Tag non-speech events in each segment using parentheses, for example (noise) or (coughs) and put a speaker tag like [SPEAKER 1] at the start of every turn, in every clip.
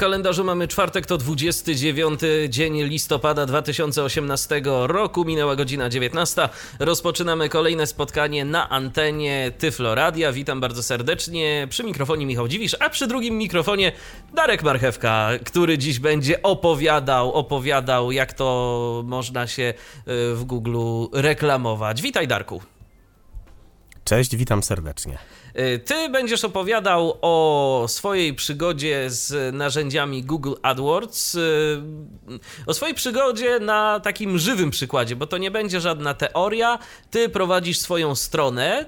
[SPEAKER 1] Kalendarzu mamy czwartek, to 29 dzień listopada 2018 roku, minęła godzina 19. Rozpoczynamy kolejne spotkanie na antenie Tyflo Radia. Witam bardzo serdecznie. Przy mikrofonie Michał Dziwisz, a przy drugim mikrofonie Darek Marchewka, który dziś będzie opowiadał, opowiadał jak to można się y, w Google reklamować. Witaj Darku.
[SPEAKER 2] Cześć, witam serdecznie.
[SPEAKER 1] Y, ty będziesz opowiadał o swojej przygodzie z narzędziami Google AdWords, y, o swojej przygodzie na takim żywym przykładzie, bo to nie będzie żadna teoria. Ty prowadzisz swoją stronę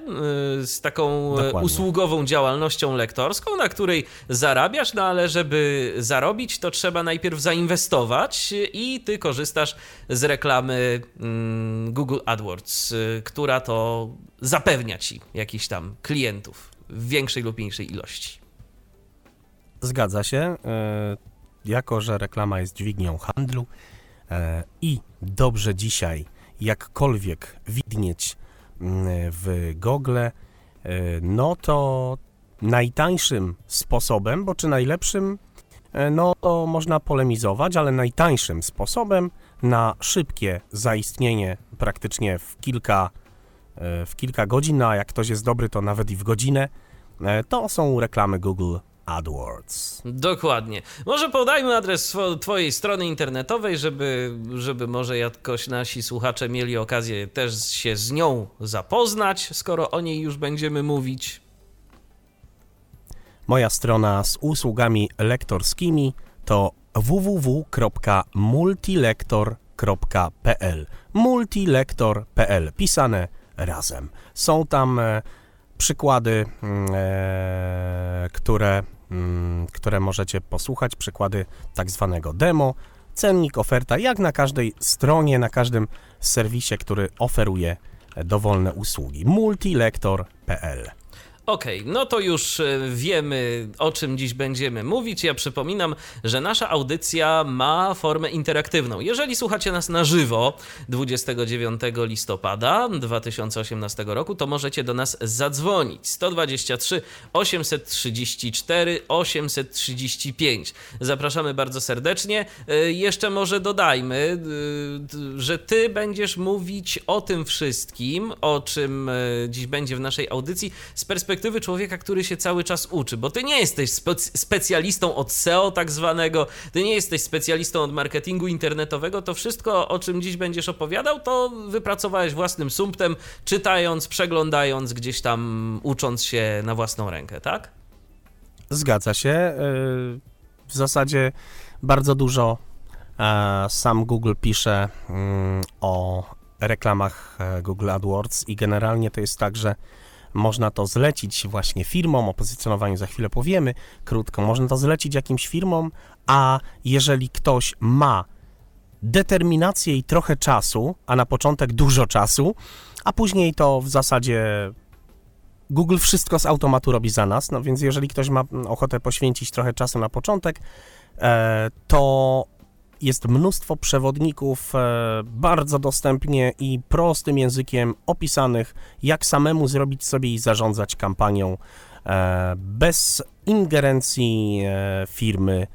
[SPEAKER 1] y, z taką
[SPEAKER 2] Dokładnie.
[SPEAKER 1] usługową działalnością lektorską, na której zarabiasz, no ale żeby zarobić, to trzeba najpierw zainwestować i ty korzystasz z reklamy mm, Google AdWords, która to zapewnia ci jakiś tam klientów w większej lub mniejszej ilości.
[SPEAKER 2] Zgadza się. E, jako, że reklama jest dźwignią handlu e, i dobrze dzisiaj jakkolwiek widnieć mm, w Google, e, no to najtańszym sposobem, bo czy najlepszym, no to można polemizować, ale najtańszym sposobem na szybkie zaistnienie praktycznie w kilka, w kilka godzin, no a jak ktoś jest dobry, to nawet i w godzinę, e, to są reklamy Google AdWords.
[SPEAKER 1] Dokładnie. Może podajmy adres twojej strony internetowej, żeby, żeby może jakoś nasi słuchacze mieli okazję też się z nią zapoznać, skoro o niej już będziemy mówić.
[SPEAKER 2] Moja strona z usługami lektorskimi to www.multilektor.pl multilektor.pl pisane razem. Są tam e, przykłady, mm, e, które, mm, które możecie posłuchać, przykłady tak zwanego demo, cennik, oferta, jak na każdej stronie, na każdym serwisie, który oferuje e, dowolne usługi. multilektor.pl
[SPEAKER 1] Okej, no to już e, wiemy, o czym dziś będziemy mówić. Ja przypominam, że nasza audycja ma formę interaktywną. Jeżeli słuchacie nas na żywo 29 listopada 2018 roku, to możecie do nas zadzwonić 123 834 835. Zapraszamy bardzo serdecznie. E, Jeszcze może dodajmy, e, że ty będziesz mówić o tym wszystkim, o czym dziś będzie w naszej audycji z perspektywy człowieka, który się cały czas uczy, bo ty nie jesteś spec- specjalistą od SEO tak zwanego, ty nie jesteś specjalistą od marketingu internetowego, to wszystko, o czym dziś będziesz opowiadał, to wypracowałeś własnym sumptem, czytając, przeglądając, gdzieś tam ucząc się na własną rękę, tak?
[SPEAKER 2] Zgadza się. e, W zasadzie bardzo dużo e, sam Google pisze mm, o reklamach e, Google AdWords i generalnie to jest tak, że można to zlecić właśnie firmom, o pozycjonowaniu za chwilę powiemy krótko, można to zlecić jakimś firmom, a jeżeli ktoś ma determinację i trochę czasu, a na początek dużo czasu, a później to w zasadzie Google wszystko z automatu robi za nas, no więc jeżeli ktoś ma ochotę poświęcić trochę czasu na początek, e, to jest mnóstwo przewodników e, bardzo dostępnie i prostym językiem opisanych, jak samemu zrobić sobie i zarządzać kampanią e, bez ingerencji e, firmy.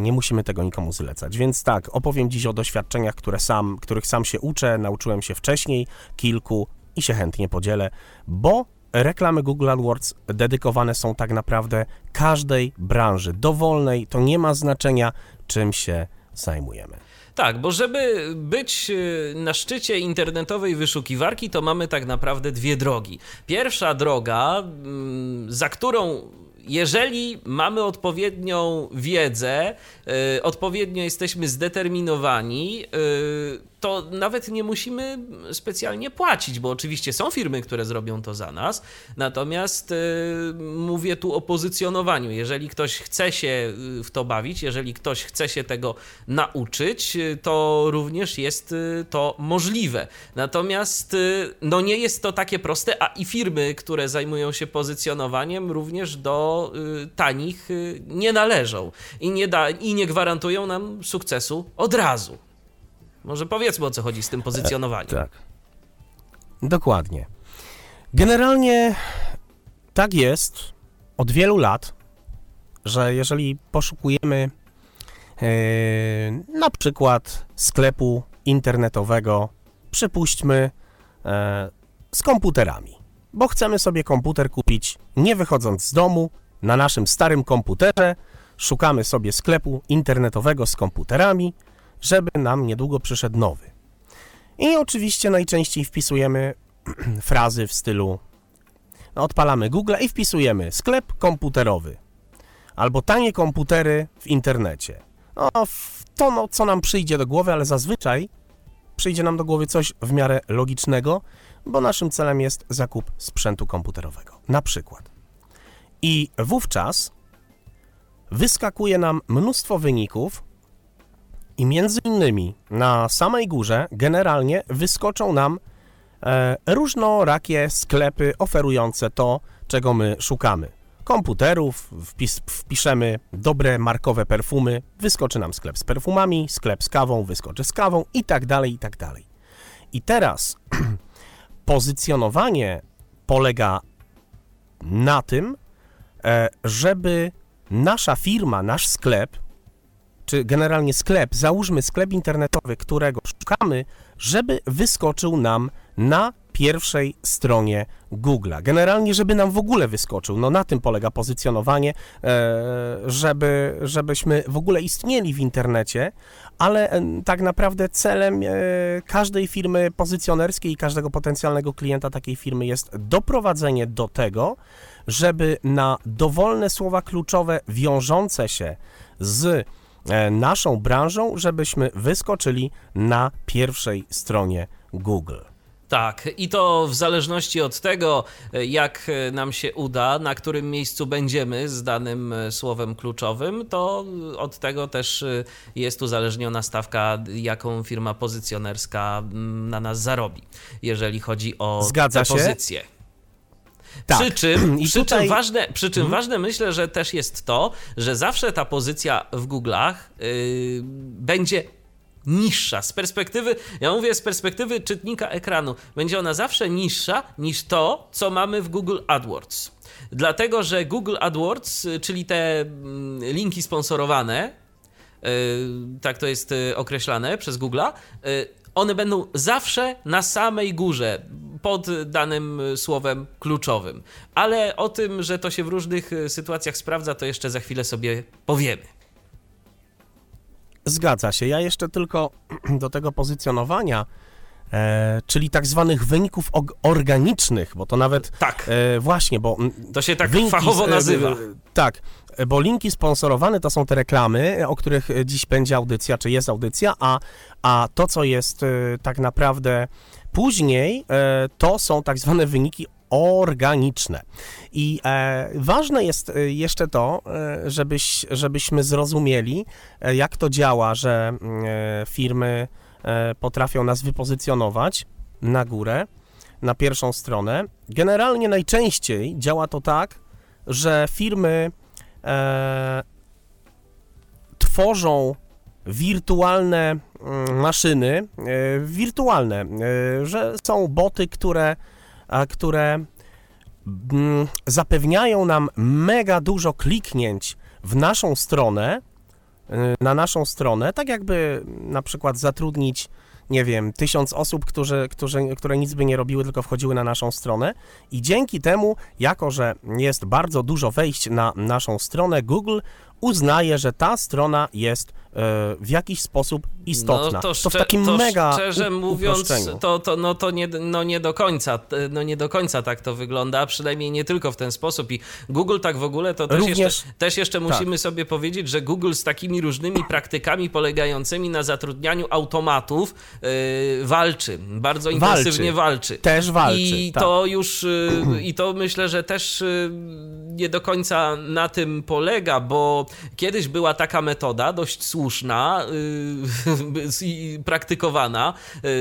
[SPEAKER 2] Nie musimy tego nikomu zlecać. Więc tak, opowiem dziś o doświadczeniach, które sam, których sam się uczę, nauczyłem się wcześniej, kilku i się chętnie podzielę, bo reklamy Google AdWords dedykowane są tak naprawdę każdej branży dowolnej. To nie ma znaczenia, czym się zajmujemy.
[SPEAKER 1] Tak, bo żeby być y, na szczycie internetowej wyszukiwarki, to mamy tak naprawdę dwie drogi. Pierwsza droga, mm, za którą jeżeli mamy odpowiednią wiedzę, odpowiednio jesteśmy zdeterminowani, y, to nawet nie musimy specjalnie płacić, bo oczywiście są firmy, które zrobią to za nas. Natomiast y, mówię tu o pozycjonowaniu. Jeżeli ktoś chce się y, w to bawić, jeżeli ktoś chce się tego nauczyć, y, to również jest to możliwe. Natomiast no nie jest to takie proste, a i firmy, które zajmują się pozycjonowaniem, również do tanich nie należą i nie, da, i nie gwarantują nam sukcesu od razu. Może powiedzmy o co chodzi z tym pozycjonowaniem.
[SPEAKER 2] E, tak. Dokładnie. Generalnie tak jest od wielu lat, że jeżeli poszukujemy e, na przykład sklepu internetowego, przypuśćmy e, z komputerami, bo chcemy sobie komputer kupić nie wychodząc z domu, na naszym starym komputerze, szukamy sobie sklepu internetowego z komputerami, żeby nam niedługo przyszedł nowy. I oczywiście najczęściej wpisujemy (clears throat) frazy w stylu no, odpalamy Google i wpisujemy sklep komputerowy albo tanie komputery w internecie. No, to no, co nam przyjdzie do głowy, ale zazwyczaj przyjdzie nam do głowy coś w miarę logicznego, bo naszym celem jest zakup sprzętu komputerowego. Na przykład. I wówczas wyskakuje nam mnóstwo wyników, i między innymi na samej górze generalnie wyskoczą nam e, różnorakie sklepy oferujące to, czego my szukamy. Komputerów, wpis, wpiszemy dobre markowe perfumy, wyskoczy nam sklep z perfumami, sklep z kawą, wyskoczy z kawą i tak dalej, i tak dalej. I teraz (clears throat) pozycjonowanie polega na tym, e, żeby nasza firma, nasz sklep czy generalnie sklep, załóżmy sklep internetowy, którego szukamy, żeby wyskoczył nam na pierwszej stronie Google'a. Generalnie, żeby nam w ogóle wyskoczył. No na tym polega pozycjonowanie, e, żeby, żebyśmy w ogóle istnieli w internecie, ale e, tak naprawdę celem e, każdej firmy pozycjonerskiej i każdego potencjalnego klienta takiej firmy jest doprowadzenie do tego, żeby na dowolne słowa kluczowe wiążące się z E, naszą branżą, żebyśmy wyskoczyli na pierwszej stronie Google.
[SPEAKER 1] Tak, i to w zależności od tego, e, jak e, nam się uda, na którym miejscu będziemy z danym słowem kluczowym, to od tego też jest uzależniona stawka, jaką firma pozycjonerska na nas zarobi, jeżeli chodzi o
[SPEAKER 2] Zgadza
[SPEAKER 1] te pozycje. Się. Tak. Przy czym, I przy, tutaj... czym ważne, przy czym hmm. ważne myślę, że też jest to, że zawsze ta pozycja w Google'ach yy, będzie niższa. Z perspektywy, ja mówię z perspektywy czytnika ekranu, będzie ona zawsze niższa niż to, co mamy w Google AdWords. Dlatego, że Google AdWords, y, czyli te mm, linki sponsorowane, yy, tak to jest y, określane przez Google'a, one będą zawsze na samej górze pod danym słowem kluczowym. Ale o tym, że to się w różnych e, sytuacjach sprawdza, to jeszcze za chwilę sobie powiemy.
[SPEAKER 2] Zgadza się. Ja jeszcze tylko (clears throat) do tego pozycjonowania, e, czyli tak zwanych wyników organicznych, bo to nawet.
[SPEAKER 1] Tak.
[SPEAKER 2] E, właśnie, bo.
[SPEAKER 1] To się tak fachowo e, nazywa. E,
[SPEAKER 2] tak bo linki sponsorowane to są te reklamy, o których dziś będzie audycja, czy jest audycja, a, a to, co jest e, tak naprawdę później, e, to są tak zwane wyniki organiczne. I e, ważne jest jeszcze to, żebyś, żebyśmy zrozumieli, jak to działa, że firmy potrafią nas wypozycjonować na górę, na pierwszą stronę. Generalnie najczęściej działa to tak, że firmy e, tworzą wirtualne mm, maszyny, e, wirtualne, e, że są boty, które, które mm, zapewniają nam mega dużo kliknięć w naszą stronę, e, na naszą stronę, tak jakby na przykład zatrudnić nie wiem, tysiąc osób, którzy, którzy, które nic by nie robiły, tylko wchodziły na naszą stronę. I dzięki temu, jako że jest bardzo dużo wejść na naszą stronę, Google uznaje, że ta strona jest e, w jakiś sposób istotna.
[SPEAKER 1] No
[SPEAKER 2] to,
[SPEAKER 1] to,
[SPEAKER 2] w takim
[SPEAKER 1] to
[SPEAKER 2] mega
[SPEAKER 1] szczerze mówiąc, to, to, no, to nie, no nie do końca, t- no nie do końca tak to wygląda, a przynajmniej nie tylko w ten sposób i Google tak w ogóle to też
[SPEAKER 2] Również-
[SPEAKER 1] jeszcze, też jeszcze
[SPEAKER 2] tak.
[SPEAKER 1] musimy sobie powiedzieć, że Google z takimi różnymi praktykami polegającymi na zatrudnianiu automatów yy, walczy, bardzo intensywnie walczy.
[SPEAKER 2] Też walczy,
[SPEAKER 1] I
[SPEAKER 2] tak.
[SPEAKER 1] to już, y, i to myślę, że też y, nie do końca na tym polega, bo kiedyś była taka metoda dość słuszna y, (laughs) i praktykowana.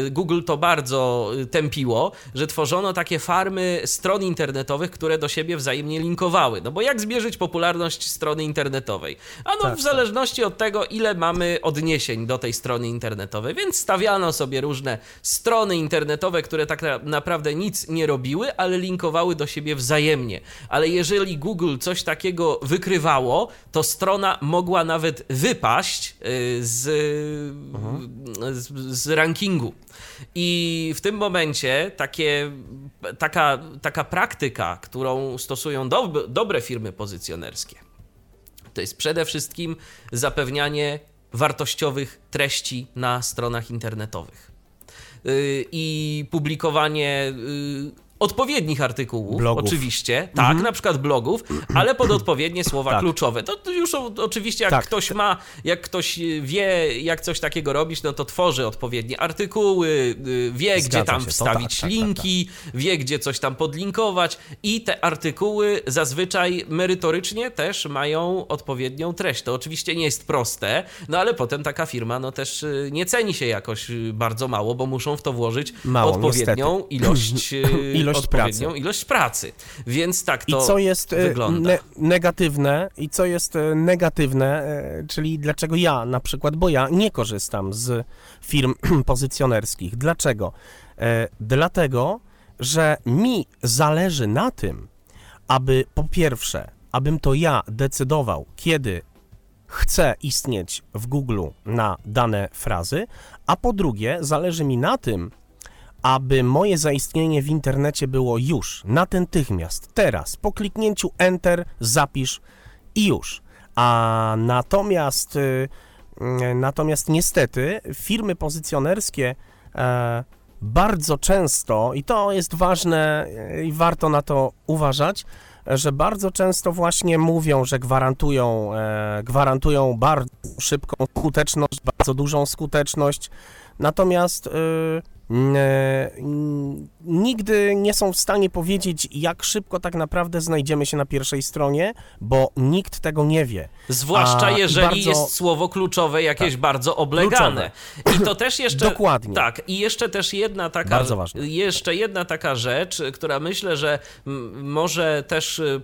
[SPEAKER 1] Y, Google to bardzo y, tępiło, że tworzono takie farmy stron internetowych, które do siebie wzajemnie linkowały. No bo jak zmierzyć popularność strony internetowej? A no
[SPEAKER 2] Tak,
[SPEAKER 1] w zależności od tego, ile mamy odniesień do tej strony internetowej. Więc stawiano sobie różne strony internetowe, które tak na- naprawdę nic nie robiły, ale linkowały do siebie wzajemnie. Ale jeżeli Google coś takiego wykrywało, to strona mogła nawet wypaść y, z, z, z rankingu. I w tym momencie takie, taka, taka praktyka, którą stosują dob- dobre firmy pozycjonerskie, to jest przede wszystkim zapewnianie wartościowych treści na stronach internetowych Yy, i publikowanie yy, odpowiednich artykułów,
[SPEAKER 2] Blogów.
[SPEAKER 1] oczywiście, tak, na przykład blogów, ale pod odpowiednie (clears throat) słowa
[SPEAKER 2] Tak.
[SPEAKER 1] kluczowe. To już oczywiście jak
[SPEAKER 2] Tak.
[SPEAKER 1] ktoś ma, jak ktoś wie, jak coś takiego robić, no to tworzy odpowiednie artykuły, y, wie,
[SPEAKER 2] Zgadza
[SPEAKER 1] gdzie tam
[SPEAKER 2] się,
[SPEAKER 1] wstawić
[SPEAKER 2] tak, tak, tak,
[SPEAKER 1] linki, wie, gdzie coś tam podlinkować i te artykuły zazwyczaj merytorycznie też mają odpowiednią treść. To oczywiście nie jest proste, no ale potem taka firma no też y, nie ceni się jakoś bardzo mało, bo muszą w to włożyć
[SPEAKER 2] Mało,
[SPEAKER 1] odpowiednią ilość, (clears throat) y,
[SPEAKER 2] Ilość
[SPEAKER 1] odpowiednią
[SPEAKER 2] pracy.
[SPEAKER 1] ilość pracy. Więc tak
[SPEAKER 2] I
[SPEAKER 1] to
[SPEAKER 2] co jest e,
[SPEAKER 1] wygląda.
[SPEAKER 2] ne- negatywne, i co jest e, negatywne, e, czyli dlaczego ja na przykład, bo ja nie korzystam z firm (clears throat) pozycjonerskich. Dlaczego? Dlatego, że mi zależy na tym, aby po pierwsze, abym to ja decydował, kiedy chcę istnieć w Google na dane frazy, a po drugie, zależy mi na tym, aby moje zaistnienie w internecie było już, natychmiast, teraz, po kliknięciu Enter, zapisz i już. A natomiast, y, y, natomiast niestety firmy pozycjonerskie e, bardzo często, i to jest ważne i warto na to uważać, że bardzo często właśnie mówią, że gwarantują, e, gwarantują bardzo szybką skuteczność, bardzo dużą skuteczność, natomiast y, nigdy nie są w stanie powiedzieć, jak szybko tak naprawdę znajdziemy się na pierwszej stronie, bo nikt tego nie wie.
[SPEAKER 1] Zwłaszcza
[SPEAKER 2] A,
[SPEAKER 1] jeżeli
[SPEAKER 2] bardzo-
[SPEAKER 1] jest słowo kluczowe jakieś bardzo oblegane. I to też jeszcze.
[SPEAKER 2] Dokładnie.
[SPEAKER 1] Tak, i jeszcze też jedna taka.
[SPEAKER 2] Bardzo ważne.
[SPEAKER 1] Jeszcze jedna taka rzecz, która myślę, że mm, może też y,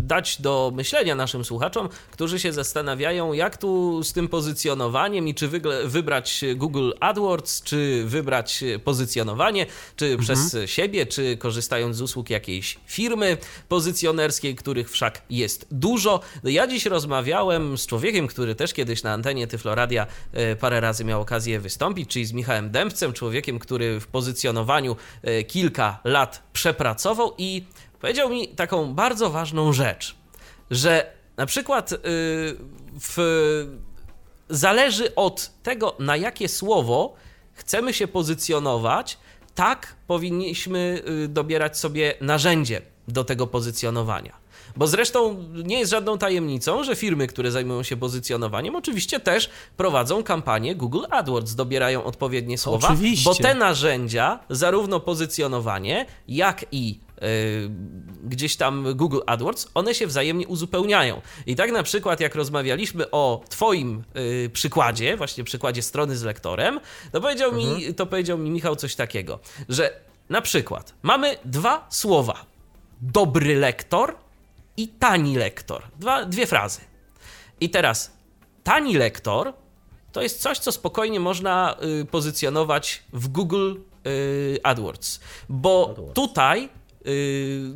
[SPEAKER 1] dać do myślenia naszym słuchaczom, którzy się zastanawiają, jak tu z tym pozycjonowaniem i czy wybrać Google AdWords, czy wybrać pozycjonowanie, czy przez siebie, czy korzystając z usług jakiejś firmy pozycjonerskiej, których wszak jest dużo. Ja dziś rozmawiałem z człowiekiem, który też kiedyś na antenie Tyfloradia e, parę razy miał okazję wystąpić, czyli z Michałem Dębcem, człowiekiem, który w pozycjonowaniu e, kilka lat przepracował i powiedział mi taką bardzo ważną rzecz, że na przykład w, zależy od tego, na jakie słowo chcemy się pozycjonować, tak powinniśmy y, dobierać sobie narzędzie do tego pozycjonowania. Bo zresztą nie jest żadną tajemnicą, że firmy, które zajmują się pozycjonowaniem, oczywiście też prowadzą kampanię Google AdWords, dobierają odpowiednie słowa,
[SPEAKER 2] Oczywiście.
[SPEAKER 1] bo te narzędzia, zarówno pozycjonowanie, jak i gdzieś tam Google AdWords, one się wzajemnie uzupełniają. I tak na przykład, jak rozmawialiśmy o Twoim yy, przykładzie, właśnie przykładzie strony z lektorem, to powiedział, mi, to powiedział mi Michał coś takiego, że na przykład mamy dwa słowa: dobry lektor i tani lektor. Dwa, dwie frazy. I teraz tani lektor to jest coś, co spokojnie można y, pozycjonować w Google y, AdWords, bo tutaj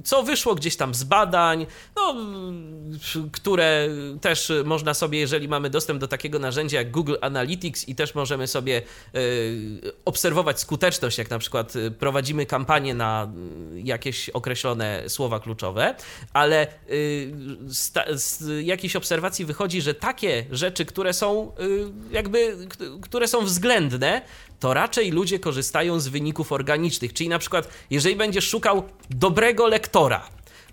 [SPEAKER 1] co wyszło gdzieś tam z badań, no, które też można sobie, jeżeli mamy dostęp do takiego narzędzia jak Google Analytics i też możemy sobie obserwować skuteczność, jak na przykład prowadzimy kampanię na jakieś określone słowa kluczowe, ale z, z jakichś obserwacji wychodzi, że takie rzeczy, które są jakby, które są względne, to raczej ludzie korzystają z wyników organicznych. Czyli na przykład, jeżeli będziesz szukał dobrego lektora,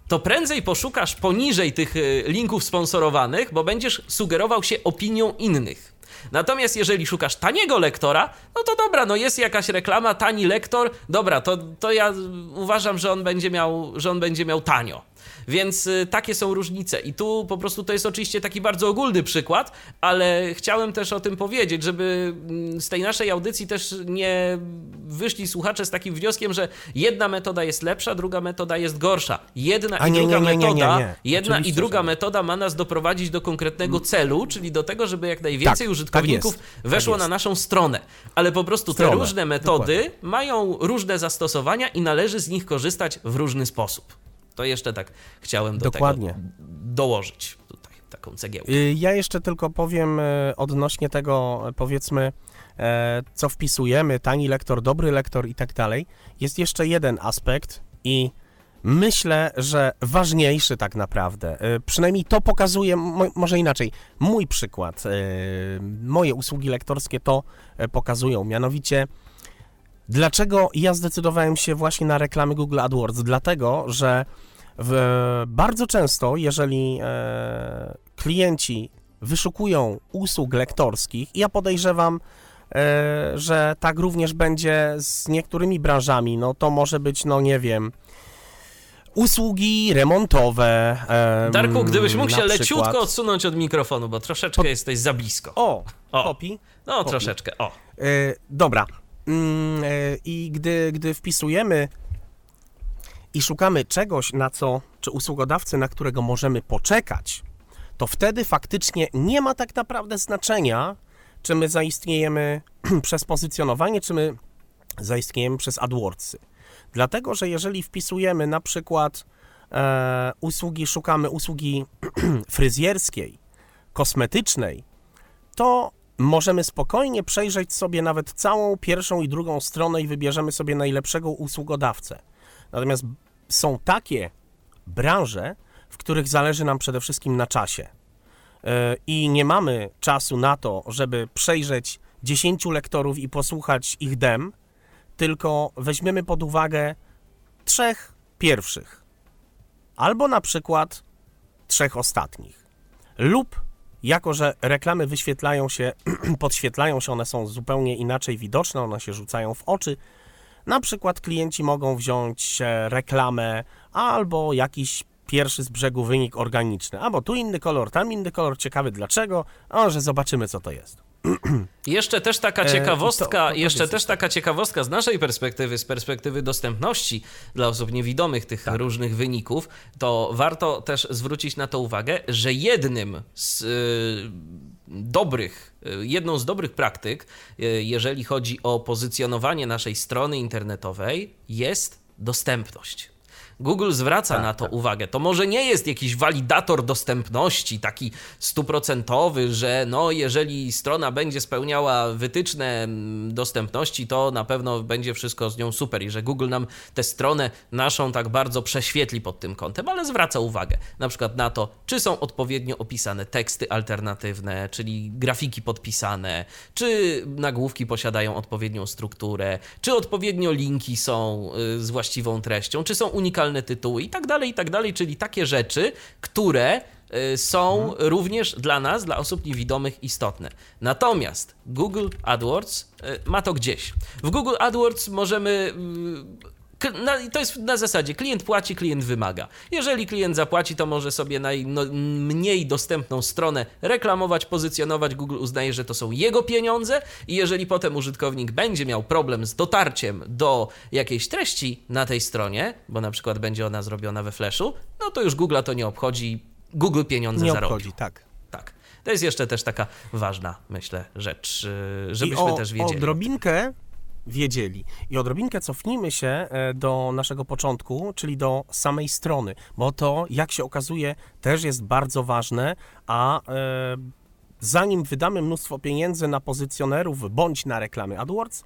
[SPEAKER 1] to prędzej poszukasz poniżej tych y, linków sponsorowanych, bo będziesz sugerował się opinią innych. Natomiast jeżeli szukasz taniego lektora, no to dobra, no jest jakaś reklama, tani lektor, dobra, to, to ja uważam, że on będzie miał, że on będzie miał tanio. Więc y, takie są różnice. I tu po prostu to jest oczywiście taki bardzo ogólny przykład, ale chciałem też o tym powiedzieć, żeby mm, z tej naszej audycji też nie wyszli słuchacze z takim wnioskiem, że jedna metoda jest lepsza, druga metoda jest gorsza. Jedna A i nie, druga nie, nie, metoda, jedna Oczywiście, i druga metoda ma nas doprowadzić do konkretnego mm. celu, czyli do tego, żeby jak najwięcej tak, użytkowników tak weszło tak na naszą stronę. Ale po prostu Stronę. te różne metody Dokładnie. mają różne zastosowania i należy z nich korzystać w różny sposób. To jeszcze tak chciałem do Dokładnie. tego dołożyć tutaj taką cegiełkę.
[SPEAKER 2] Y, ja jeszcze tylko powiem y, odnośnie tego, powiedzmy, e, co wpisujemy, tani lektor, dobry lektor i tak dalej. Jest jeszcze jeden aspekt i myślę, że ważniejszy tak naprawdę. E, przynajmniej to pokazuje, może inaczej, mój przykład. E, moje usługi lektorskie to pokazują, mianowicie Dlaczego ja zdecydowałem się właśnie na reklamy Google AdWords? Dlatego, że w, bardzo często, jeżeli e, klienci wyszukują usług lektorskich, ja podejrzewam, e, że tak również będzie z niektórymi branżami. No to może być, no nie wiem, usługi remontowe.
[SPEAKER 1] E, Darku, gdybyś mógł się leciutko odsunąć od mikrofonu, bo troszeczkę po... jesteś za blisko.
[SPEAKER 2] O, o. Popi?
[SPEAKER 1] No, Popi. troszeczkę, o. E,
[SPEAKER 2] dobra. Mm, e, I gdy, gdy wpisujemy i szukamy czegoś, na co, czy usługodawcy, na którego możemy poczekać, to wtedy faktycznie nie ma tak naprawdę znaczenia, czy my zaistniejemy (clears throat) przez pozycjonowanie, czy my zaistniejemy przez AdWordsy. Dlatego, że jeżeli wpisujemy na przykład e, usługi, szukamy usługi (clears throat) fryzjerskiej, kosmetycznej, to możemy spokojnie przejrzeć sobie nawet całą pierwszą i drugą stronę i wybierzemy sobie najlepszego usługodawcę. Natomiast są takie branże, w których zależy nam przede wszystkim na czasie. E, I nie mamy czasu na to, żeby przejrzeć 10 lektorów i posłuchać ich dem, tylko weźmiemy pod uwagę trzech pierwszych, albo na przykład trzech ostatnich, lub jako, że reklamy wyświetlają się, (clears throat) podświetlają się, one są zupełnie inaczej widoczne, one się rzucają w oczy, na przykład klienci mogą wziąć e, reklamę albo jakiś pierwszy z brzegu wynik organiczny. Albo tu inny kolor, tam inny kolor, ciekawy dlaczego, a że zobaczymy co to jest. (clears throat)
[SPEAKER 1] Jeszcze też taka e, ciekawostka, e, to, jeszcze też taka ciekawostka z naszej perspektywy, z perspektywy dostępności dla osób niewidomych tych tak. różnych wyników, to warto też zwrócić na to uwagę, że jednym z y, dobrych, y, jedną z dobrych praktyk, y, jeżeli chodzi o pozycjonowanie naszej strony internetowej, jest dostępność. Google zwraca tak, na to tak. uwagę. To może nie jest jakiś walidator dostępności, taki stuprocentowy, że no, jeżeli strona będzie spełniała wytyczne mm, dostępności, to na pewno będzie wszystko z nią super i że Google nam tę stronę naszą tak bardzo prześwietli pod tym kątem, ale zwraca uwagę na przykład na to, czy są odpowiednio opisane teksty alternatywne, czyli grafiki podpisane, czy nagłówki posiadają odpowiednią strukturę, czy odpowiednio linki są y, z właściwą treścią, czy są unikalne tytuły i tak dalej, i tak dalej, czyli takie rzeczy, które y, są mhm. również dla nas, dla osób niewidomych istotne. Natomiast Google AdWords y, ma to gdzieś. W Google AdWords możemy y, to jest na zasadzie klient płaci, klient wymaga. Jeżeli klient zapłaci, to może sobie najmniej no, dostępną stronę reklamować, pozycjonować. Google uznaje, że to są jego pieniądze i jeżeli potem użytkownik będzie miał problem z dotarciem do jakiejś treści na tej stronie, bo na przykład będzie ona zrobiona we Flashu, no to już Google to nie obchodzi. Google pieniądze nie zarobi. obchodzi,
[SPEAKER 2] tak.
[SPEAKER 1] Tak. To jest jeszcze też taka ważna, myślę, rzecz, żebyśmy
[SPEAKER 2] o,
[SPEAKER 1] też wiedzieli.
[SPEAKER 2] O drobinkę wiedzieli. I odrobinkę cofnijmy się e, do naszego początku, czyli do samej strony, bo to, jak się okazuje, też jest bardzo ważne, a e, zanim wydamy mnóstwo pieniędzy na pozycjonerów bądź na reklamy AdWords,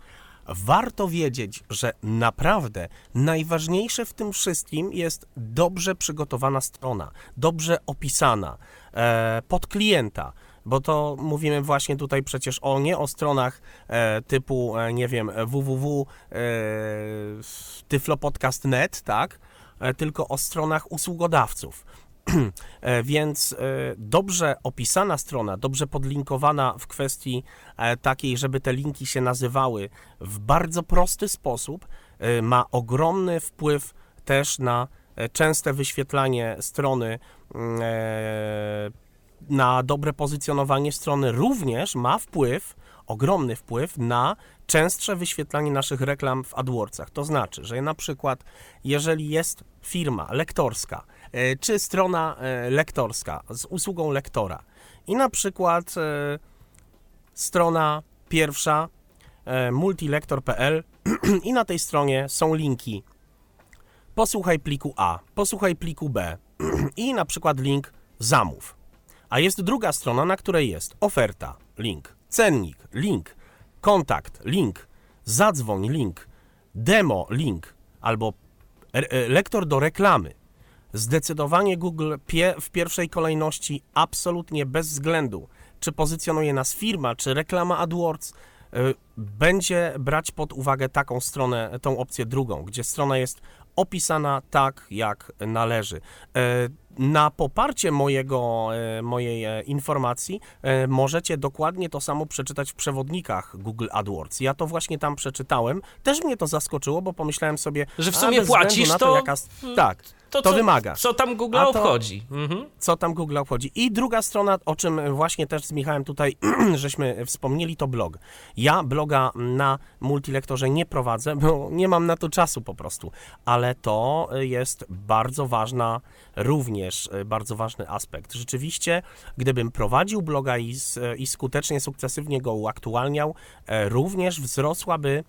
[SPEAKER 2] warto wiedzieć, że naprawdę najważniejsze w tym wszystkim jest dobrze przygotowana strona, dobrze opisana e, pod klienta. Bo to mówimy właśnie tutaj przecież o nie o stronach e, typu, e, nie wiem, www e, tyflopodcast.net, tak? E, tylko o stronach usługodawców. (clears throat) E, więc e, dobrze opisana strona, dobrze podlinkowana w kwestii takiej, żeby te linki się nazywały w bardzo prosty sposób, ma ogromny wpływ też na częste wyświetlanie strony, mm, na dobre pozycjonowanie strony, również ma wpływ, ogromny wpływ na częstsze wyświetlanie naszych reklam w AdWordsach. To znaczy, że na przykład, jeżeli jest firma lektorska, E, czy strona e, lektorska z usługą lektora. I na przykład e, strona pierwsza multilektor.pl (clears throat) i na tej stronie są linki posłuchaj pliku A, posłuchaj pliku B (clears throat) i na przykład link zamów. A jest druga strona, na której jest oferta, link, cennik, link, kontakt, link, zadzwoń, link, demo, link. Albo lektor do reklamy, Zdecydowanie Google pie w pierwszej kolejności, absolutnie bez względu, czy pozycjonuje nas firma, czy reklama AdWords, y, będzie brać pod uwagę taką stronę, tą opcję drugą, gdzie strona jest opisana tak, jak należy. Y, na poparcie mojego, y, mojej informacji możecie dokładnie to samo przeczytać w przewodnikach Google AdWords. Ja to właśnie tam przeczytałem. Też mnie to zaskoczyło, bo pomyślałem sobie,
[SPEAKER 1] że w sumie płacisz to,
[SPEAKER 2] to jaka... tak to, to
[SPEAKER 1] co,
[SPEAKER 2] wymagasz.
[SPEAKER 1] Co tam Google to, obchodzi. Mhm.
[SPEAKER 2] Co tam Google obchodzi. I druga strona, o czym właśnie też z Michałem tutaj (clears throat) żeśmy wspomnieli, to blog. Ja bloga na multilektorze nie prowadzę, bo nie mam na to czasu po prostu, ale to jest bardzo ważna, również bardzo ważny aspekt. Rzeczywiście, gdybym prowadził bloga i, i skutecznie, sukcesywnie go uaktualniał, e, również wzrosłaby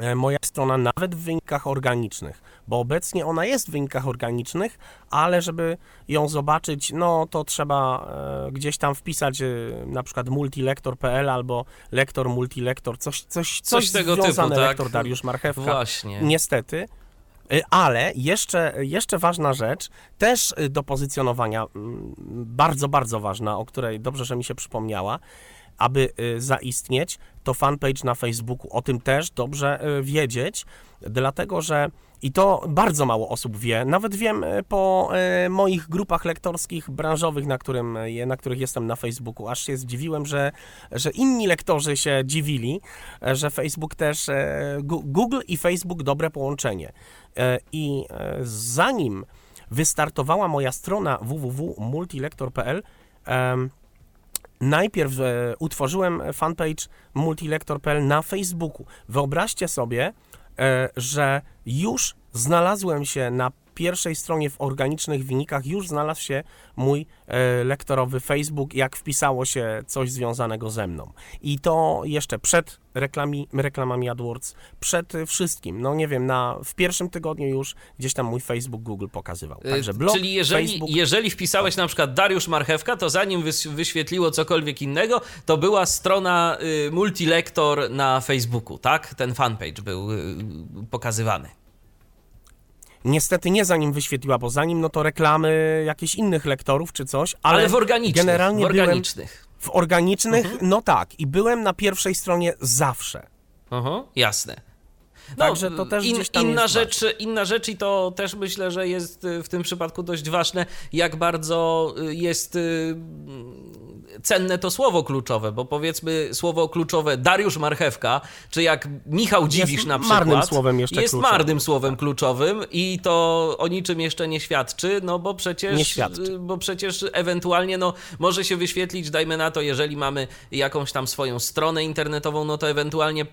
[SPEAKER 2] E, moja strona nawet w wynikach organicznych, bo obecnie ona jest w wynikach organicznych, ale żeby ją zobaczyć, no to trzeba e, gdzieś tam wpisać e, na przykład multilektor.pl albo lektor multilektor, coś, coś, coś, coś tego związane, typu, tak? lektor Dariusz Marchewka.
[SPEAKER 1] Właśnie.
[SPEAKER 2] Niestety. Ale jeszcze, jeszcze ważna rzecz, też do pozycjonowania, bardzo, bardzo ważna, o której dobrze, że mi się przypomniała, aby y, zaistnieć, to fanpage na Facebooku. O tym też dobrze y, wiedzieć, dlatego że i to bardzo mało osób wie. Nawet wiem y, po moich grupach lektorskich, branżowych, na, którym, na których jestem na Facebooku. Aż się zdziwiłem, że, że inni lektorzy się dziwili, że Facebook też, Google i Facebook dobre połączenie. I zanim wystartowała moja strona www.multilektor.pl, najpierw e, utworzyłem fanpage multilektor.pl na Facebooku. Wyobraźcie sobie, e, że już znalazłem się na pierwszej stronie w organicznych wynikach już znalazł się mój e, lektorowy Facebook, jak wpisało się coś związanego ze mną. I to jeszcze przed reklami, reklamami AdWords, przed wszystkim. No nie wiem, na, w pierwszym tygodniu już gdzieś tam mój Facebook, Google pokazywał.
[SPEAKER 1] E, Także blog, Czyli jeżeli, Facebook... jeżeli wpisałeś na przykład Dariusz Marchewka, to zanim wyświetliło cokolwiek innego, to była strona y, multilektor na Facebooku, tak? Ten fanpage był y, pokazywany.
[SPEAKER 2] Niestety nie zanim wyświetliła, bo zanim no to reklamy jakichś innych lektorów czy coś, ale, ale
[SPEAKER 1] w organicznych.
[SPEAKER 2] Generalnie
[SPEAKER 1] w organicznych.
[SPEAKER 2] w organicznych, mhm. no tak. I byłem na pierwszej stronie zawsze.
[SPEAKER 1] Aha, jasne.
[SPEAKER 2] No, Także to też in,
[SPEAKER 1] inna rzecz, inna rzecz i to też myślę, że jest w tym przypadku dość ważne, jak bardzo jest y, cenne to słowo kluczowe, bo powiedzmy słowo kluczowe Dariusz Marchewka, czy jak Michał Dziwisz jest na przykład,
[SPEAKER 2] marnym słowem jeszcze
[SPEAKER 1] jest kluczowym. marnym słowem kluczowym i to o niczym jeszcze nie świadczy, no bo przecież,
[SPEAKER 2] nie świadczy.
[SPEAKER 1] bo przecież ewentualnie no, może się wyświetlić, dajmy na to, jeżeli mamy jakąś tam swoją stronę internetową, no to ewentualnie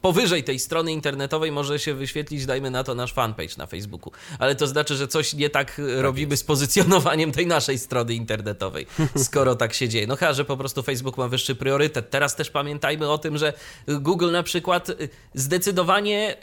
[SPEAKER 1] powyżej tej strony internetowej może się wyświetlić, dajmy na to, nasz fanpage na Facebooku. Ale to znaczy, że coś nie tak, tak robimy z pozycjonowaniem tej naszej strony internetowej, skoro tak tak się dzieje. No chyba, że po prostu Facebook ma wyższy priorytet. Teraz też pamiętajmy o tym, że Google na przykład y, zdecydowanie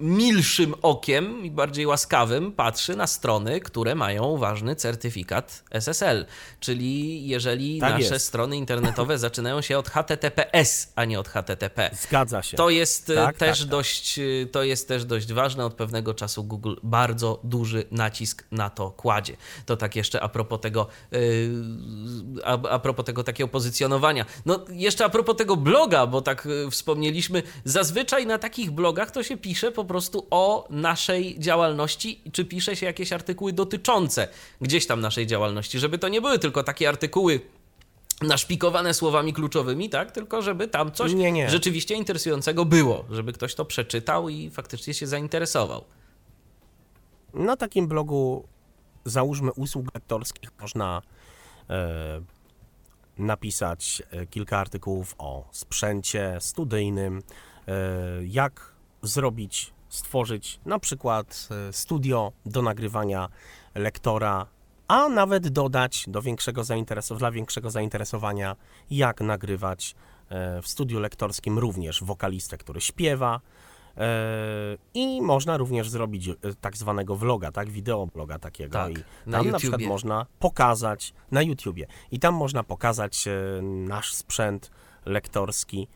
[SPEAKER 1] milszym okiem i bardziej łaskawym patrzy na strony, które mają ważny certyfikat SSL. Czyli jeżeli tak nasze jest. strony internetowe (laughs) zaczynają się od HTTPS, a nie od HTTP.
[SPEAKER 2] Zgadza się.
[SPEAKER 1] To jest, e, tak, też, tak, dość, e, to jest też dość ważne. Od pewnego czasu Google bardzo duży nacisk na to kładzie. To tak jeszcze a propos tego, yy, a, a propos tego takiego pozycjonowania. No jeszcze a propos tego bloga, bo tak wspomnieliśmy, zazwyczaj na takich blogach to się pisze po prostu o naszej działalności, czy pisze się jakieś artykuły dotyczące gdzieś tam naszej działalności, żeby to nie były tylko takie artykuły naszpikowane słowami kluczowymi, tak? Tylko żeby tam coś nie, nie. rzeczywiście interesującego było, żeby ktoś to przeczytał i faktycznie się zainteresował.
[SPEAKER 2] Na takim blogu załóżmy usług lektorskich można e, napisać e, kilka artykułów o sprzęcie studyjnym, e, jak zrobić stworzyć na przykład e, studio do nagrywania lektora, a nawet dodać do większego zainteresowania, dla większego zainteresowania, jak nagrywać e, w studiu lektorskim również wokalistę, który śpiewa. E, I można również zrobić tak zwanego vloga, tak, wideobloga takiego.
[SPEAKER 1] Tak,
[SPEAKER 2] I
[SPEAKER 1] tam
[SPEAKER 2] na, na przykład można pokazać na YouTubie. I tam można pokazać nasz sprzęt lektorski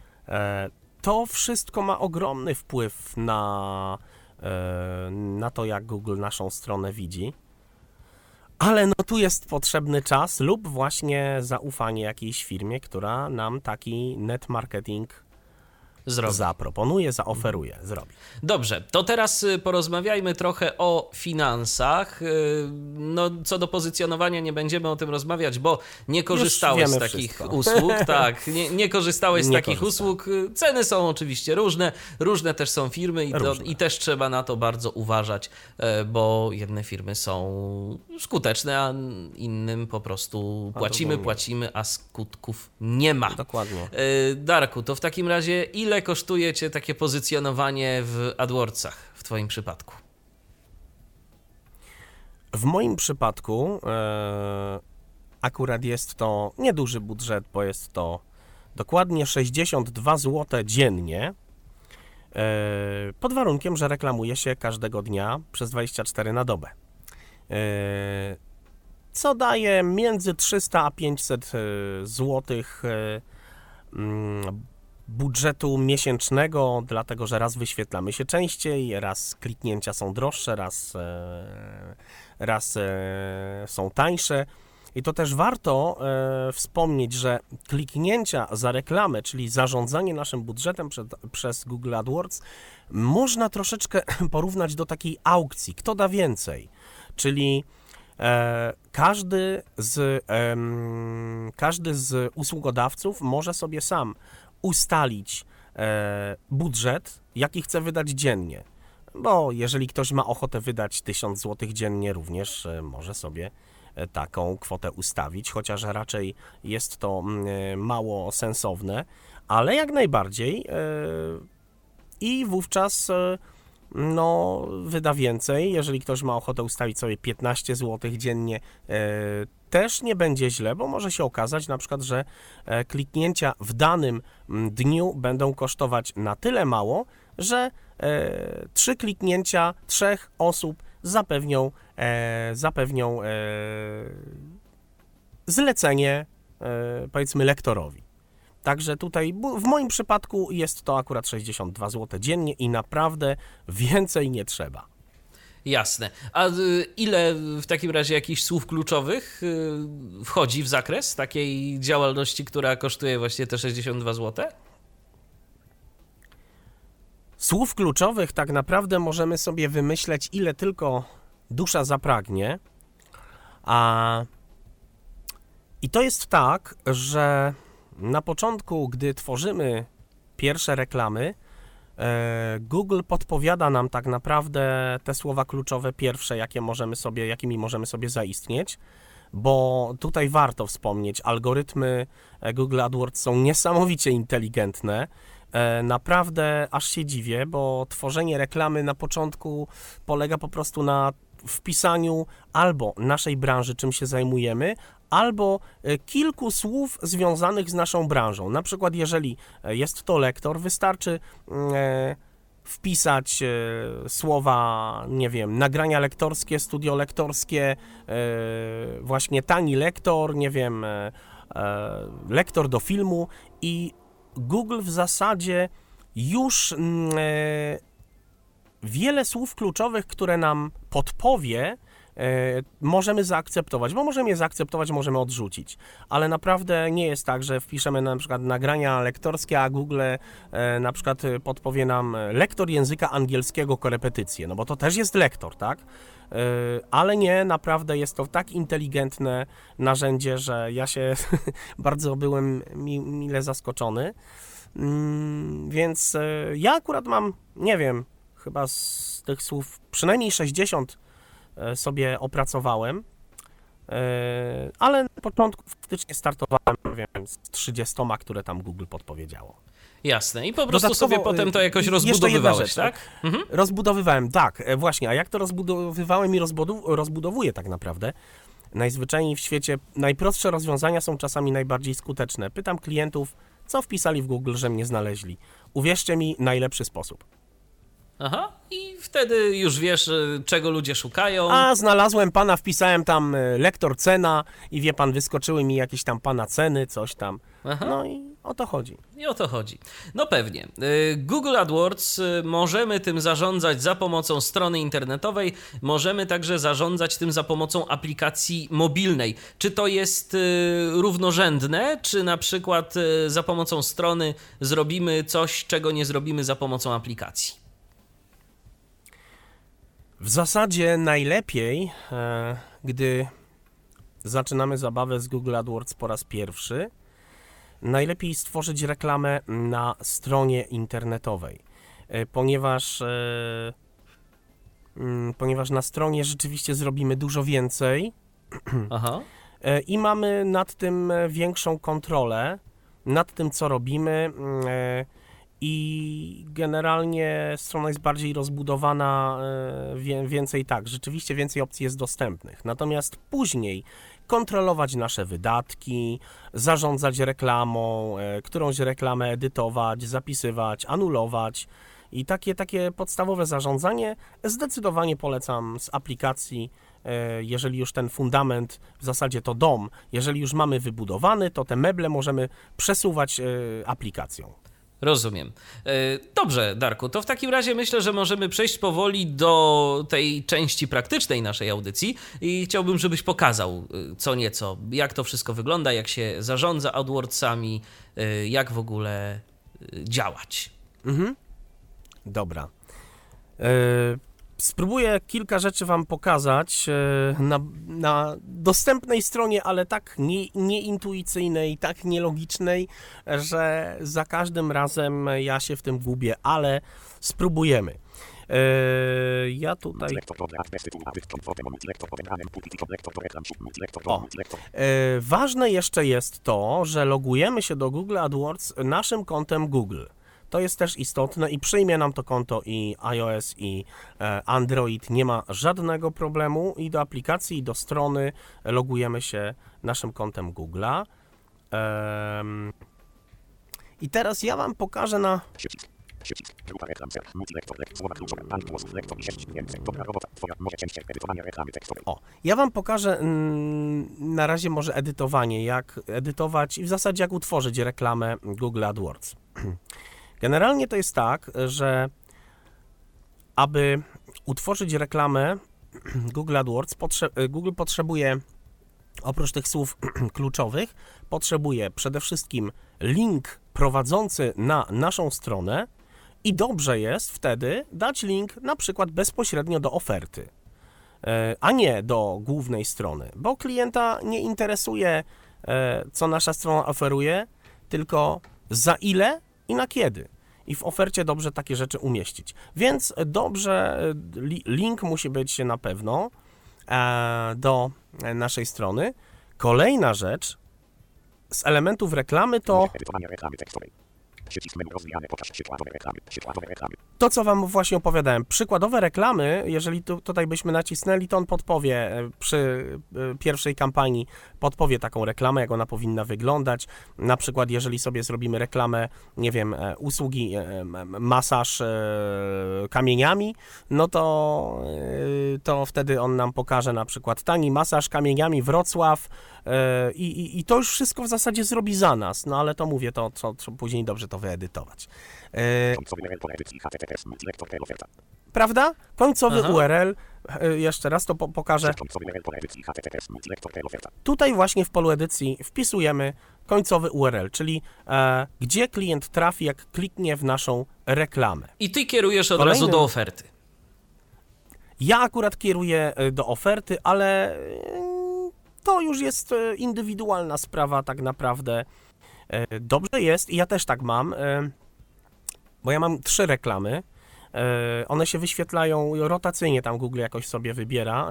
[SPEAKER 2] to wszystko ma ogromny wpływ na, e, na to, jak Google naszą stronę widzi. Ale no tu jest potrzebny czas lub właśnie zaufanie jakiejś firmie, która nam taki net marketing zrobi. zaproponuje, zaoferuje, zrobi.
[SPEAKER 1] Dobrze, to teraz y, porozmawiajmy trochę o finansach. Y, no, co do pozycjonowania nie będziemy o tym rozmawiać, bo nie korzystałeś z takich wszystko. usług. (laughs) Tak, nie, nie korzystałeś z nie takich usług. Ceny są oczywiście różne, różne też są firmy i, to, i też trzeba na to bardzo uważać, e, bo jedne firmy są skuteczne, a innym po prostu płacimy, płacimy, a skutków nie ma.
[SPEAKER 2] Dokładnie.
[SPEAKER 1] E, Darku, to w takim razie ile ile kosztuje Cię takie pozycjonowanie w AdWordsach w Twoim przypadku?
[SPEAKER 2] W moim przypadku e, akurat jest to nieduży budżet, bo jest to dokładnie 62 zł dziennie. E, pod warunkiem, że reklamuje się każdego dnia przez 24 na dobę. E, co daje między 300 a 500 zł budżetu miesięcznego, dlatego że raz wyświetlamy się częściej, raz kliknięcia są droższe, raz, e, raz e, są tańsze. I to też warto e, wspomnieć, że kliknięcia za reklamę, czyli zarządzanie naszym budżetem przed, przez Google AdWords, można troszeczkę (clears throat) porównać do takiej aukcji. Kto da więcej? Czyli e, każdy, z, e, każdy z usługodawców może sobie sam ustalić e, budżet, jaki chce wydać dziennie. Bo jeżeli ktoś ma ochotę wydać 1000 zł dziennie, również e, może sobie e, taką kwotę ustawić, chociaż raczej jest to mm, mało sensowne, ale jak najbardziej i wówczas no, wyda więcej. Jeżeli ktoś ma ochotę ustawić sobie 15 zł dziennie, też nie będzie źle, bo może się okazać na przykład, że e, kliknięcia w danym dniu będą kosztować na tyle mało, że e, trzy kliknięcia trzech osób zapewnią, e, zapewnią zlecenie, powiedzmy, lektorowi. Także tutaj w moim przypadku jest to akurat 62 zł dziennie i naprawdę więcej nie trzeba.
[SPEAKER 1] Jasne. A y, ile w takim razie jakichś słów kluczowych y, wchodzi w zakres takiej działalności, która kosztuje właśnie te 62 zł?
[SPEAKER 2] Słów kluczowych tak naprawdę możemy sobie wymyśleć, ile tylko dusza zapragnie. A i to jest tak, że na początku, gdy tworzymy pierwsze reklamy, E, Google podpowiada nam tak naprawdę te słowa kluczowe pierwsze, jakie możemy sobie, jakimi możemy sobie zaistnieć, bo tutaj warto wspomnieć, algorytmy e, Google AdWords są niesamowicie inteligentne. E, naprawdę aż się dziwię, bo tworzenie reklamy na początku polega po prostu na wpisaniu albo naszej branży, czym się zajmujemy, albo e, kilku słów związanych z naszą branżą. Na przykład, jeżeli e, jest to lektor, wystarczy mm, e, wpisać słowa, nie wiem, nagrania lektorskie, studio lektorskie, właśnie tani lektor, nie wiem, lektor do filmu i Google w zasadzie już mm, wiele słów kluczowych, które nam podpowie, możemy zaakceptować, bo możemy je zaakceptować, możemy odrzucić, ale naprawdę nie jest tak, że wpiszemy na przykład nagrania lektorskie, a Google e, na przykład e, podpowie nam e, lektor języka angielskiego korepetycje, no bo to też jest lektor, tak? E, Ale nie, naprawdę jest to tak inteligentne narzędzie, że ja się (laughs) bardzo byłem mi, mile zaskoczony. Mm, Więc e, ja akurat mam, nie wiem, chyba z tych słów przynajmniej 60 e, sobie opracowałem, e, ale na początku faktycznie startowałem, wiem, z 30, które tam Google podpowiedziało.
[SPEAKER 1] Jasne. I po prostu
[SPEAKER 2] Dodatkowo,
[SPEAKER 1] sobie potem to
[SPEAKER 2] y,
[SPEAKER 1] jakoś rozbudowywałeś,
[SPEAKER 2] rzecz,
[SPEAKER 1] tak? Mhm.
[SPEAKER 2] Rozbudowywałem, tak, e, właśnie. A jak to rozbudowywałem i rozbudow rozbudowuję tak naprawdę? Najzwyczajniej w świecie najprostsze rozwiązania są czasami najbardziej skuteczne. Pytam klientów, co wpisali w Google, że mnie znaleźli. Uwierzcie mi, najlepszy sposób.
[SPEAKER 1] Aha. I wtedy już wiesz, y, czego ludzie szukają.
[SPEAKER 2] A znalazłem pana, wpisałem tam e, lektor cena i wie pan, wyskoczyły mi jakieś tam pana ceny, coś tam.
[SPEAKER 1] Aha.
[SPEAKER 2] No i o to chodzi.
[SPEAKER 1] I o to chodzi. No pewnie. Y, Google AdWords y, możemy tym zarządzać za pomocą strony internetowej, możemy także zarządzać tym za pomocą aplikacji mobilnej. Czy to jest y, równorzędne, czy na przykład y, za pomocą strony zrobimy coś, czego nie zrobimy za pomocą aplikacji?
[SPEAKER 2] W zasadzie najlepiej, e, gdy zaczynamy zabawę z Google AdWords po raz pierwszy, najlepiej stworzyć reklamę na stronie internetowej, e, ponieważ, e, mm, ponieważ na stronie rzeczywiście zrobimy dużo więcej (clears throat)
[SPEAKER 1] Aha.
[SPEAKER 2] i mamy nad tym większą kontrolę, nad tym co robimy mm, i generalnie strona jest bardziej rozbudowana, e, więcej tak, rzeczywiście więcej opcji jest dostępnych. Natomiast później kontrolować nasze wydatki, zarządzać reklamą, e, którąś reklamę edytować, zapisywać, anulować. I takie, takie podstawowe zarządzanie zdecydowanie polecam z aplikacji, e, jeżeli już ten fundament, w zasadzie to dom, jeżeli już mamy wybudowany, to te meble możemy przesuwać aplikacją.
[SPEAKER 1] Rozumiem. E, Dobrze, Darku, to w takim razie myślę, że możemy przejść powoli do tej części praktycznej naszej audycji i chciałbym, żebyś pokazał e, co nieco, jak to wszystko wygląda, jak się zarządza AdWordsami, e, jak w ogóle działać.
[SPEAKER 2] Mhm. Dobra. Spróbuję kilka rzeczy Wam pokazać e, na, na dostępnej stronie, ale tak nie, nieintuicyjnej, tak nielogicznej, że za każdym razem ja się w tym gubię, ale spróbujemy. E, ja tutaj. O. E, ważne jeszcze jest to, że logujemy się do Google AdWords naszym kontem Google. To jest też istotne i przyjmie nam to konto i iOS i e, Android. Nie ma żadnego problemu i do aplikacji i do strony logujemy się naszym kontem Google'a. I teraz ja Wam pokażę na. O, ja Wam pokażę mm, na razie może edytowanie, jak edytować i w zasadzie jak utworzyć reklamę Google AdWords. (clears throat) Generalnie to jest tak, że aby utworzyć reklamę (clears throat) Google AdWords, potrze- Google potrzebuje oprócz tych słów (clears throat) kluczowych, potrzebuje przede wszystkim link prowadzący na naszą stronę i dobrze jest wtedy dać link na przykład bezpośrednio do oferty e, a nie do głównej strony, bo klienta nie interesuje, e, co nasza strona oferuje, tylko za ile i na kiedy. I w ofercie dobrze takie rzeczy umieścić. Więc dobrze, e, li- link musi być na pewno e, do naszej strony. Kolejna rzecz z elementów reklamy to. To, co wam właśnie opowiadałem, przykładowe reklamy, jeżeli tu, tutaj byśmy nacisnęli, to on podpowie e, przy e, pierwszej kampanii, podpowie taką reklamę, jak ona powinna wyglądać. Na przykład, jeżeli sobie zrobimy reklamę, nie wiem, e, usługi, masaż kamieniami, no to, to wtedy on nam pokaże na przykład tani masaż kamieniami Wrocław i, i, i to już wszystko w zasadzie zrobi za nas, no ale to mówię, to, to, to później dobrze to wyedytować. E, prawda? Końcowy
[SPEAKER 1] Aha.
[SPEAKER 2] URL, e, jeszcze raz to po pokażę. Tutaj właśnie w polu edycji wpisujemy końcowy URL, czyli e, gdzie klient trafi, jak kliknie w naszą reklamę.
[SPEAKER 1] I ty kierujesz od
[SPEAKER 2] Kolejny-
[SPEAKER 1] razu do oferty.
[SPEAKER 2] Ja akurat kieruję e, do oferty, ale e, to już jest e, indywidualna sprawa tak naprawdę. E, Dobrze jest i ja też tak mam, e, bo ja mam trzy reklamy. One się wyświetlają rotacyjnie, tam Google jakoś sobie wybiera.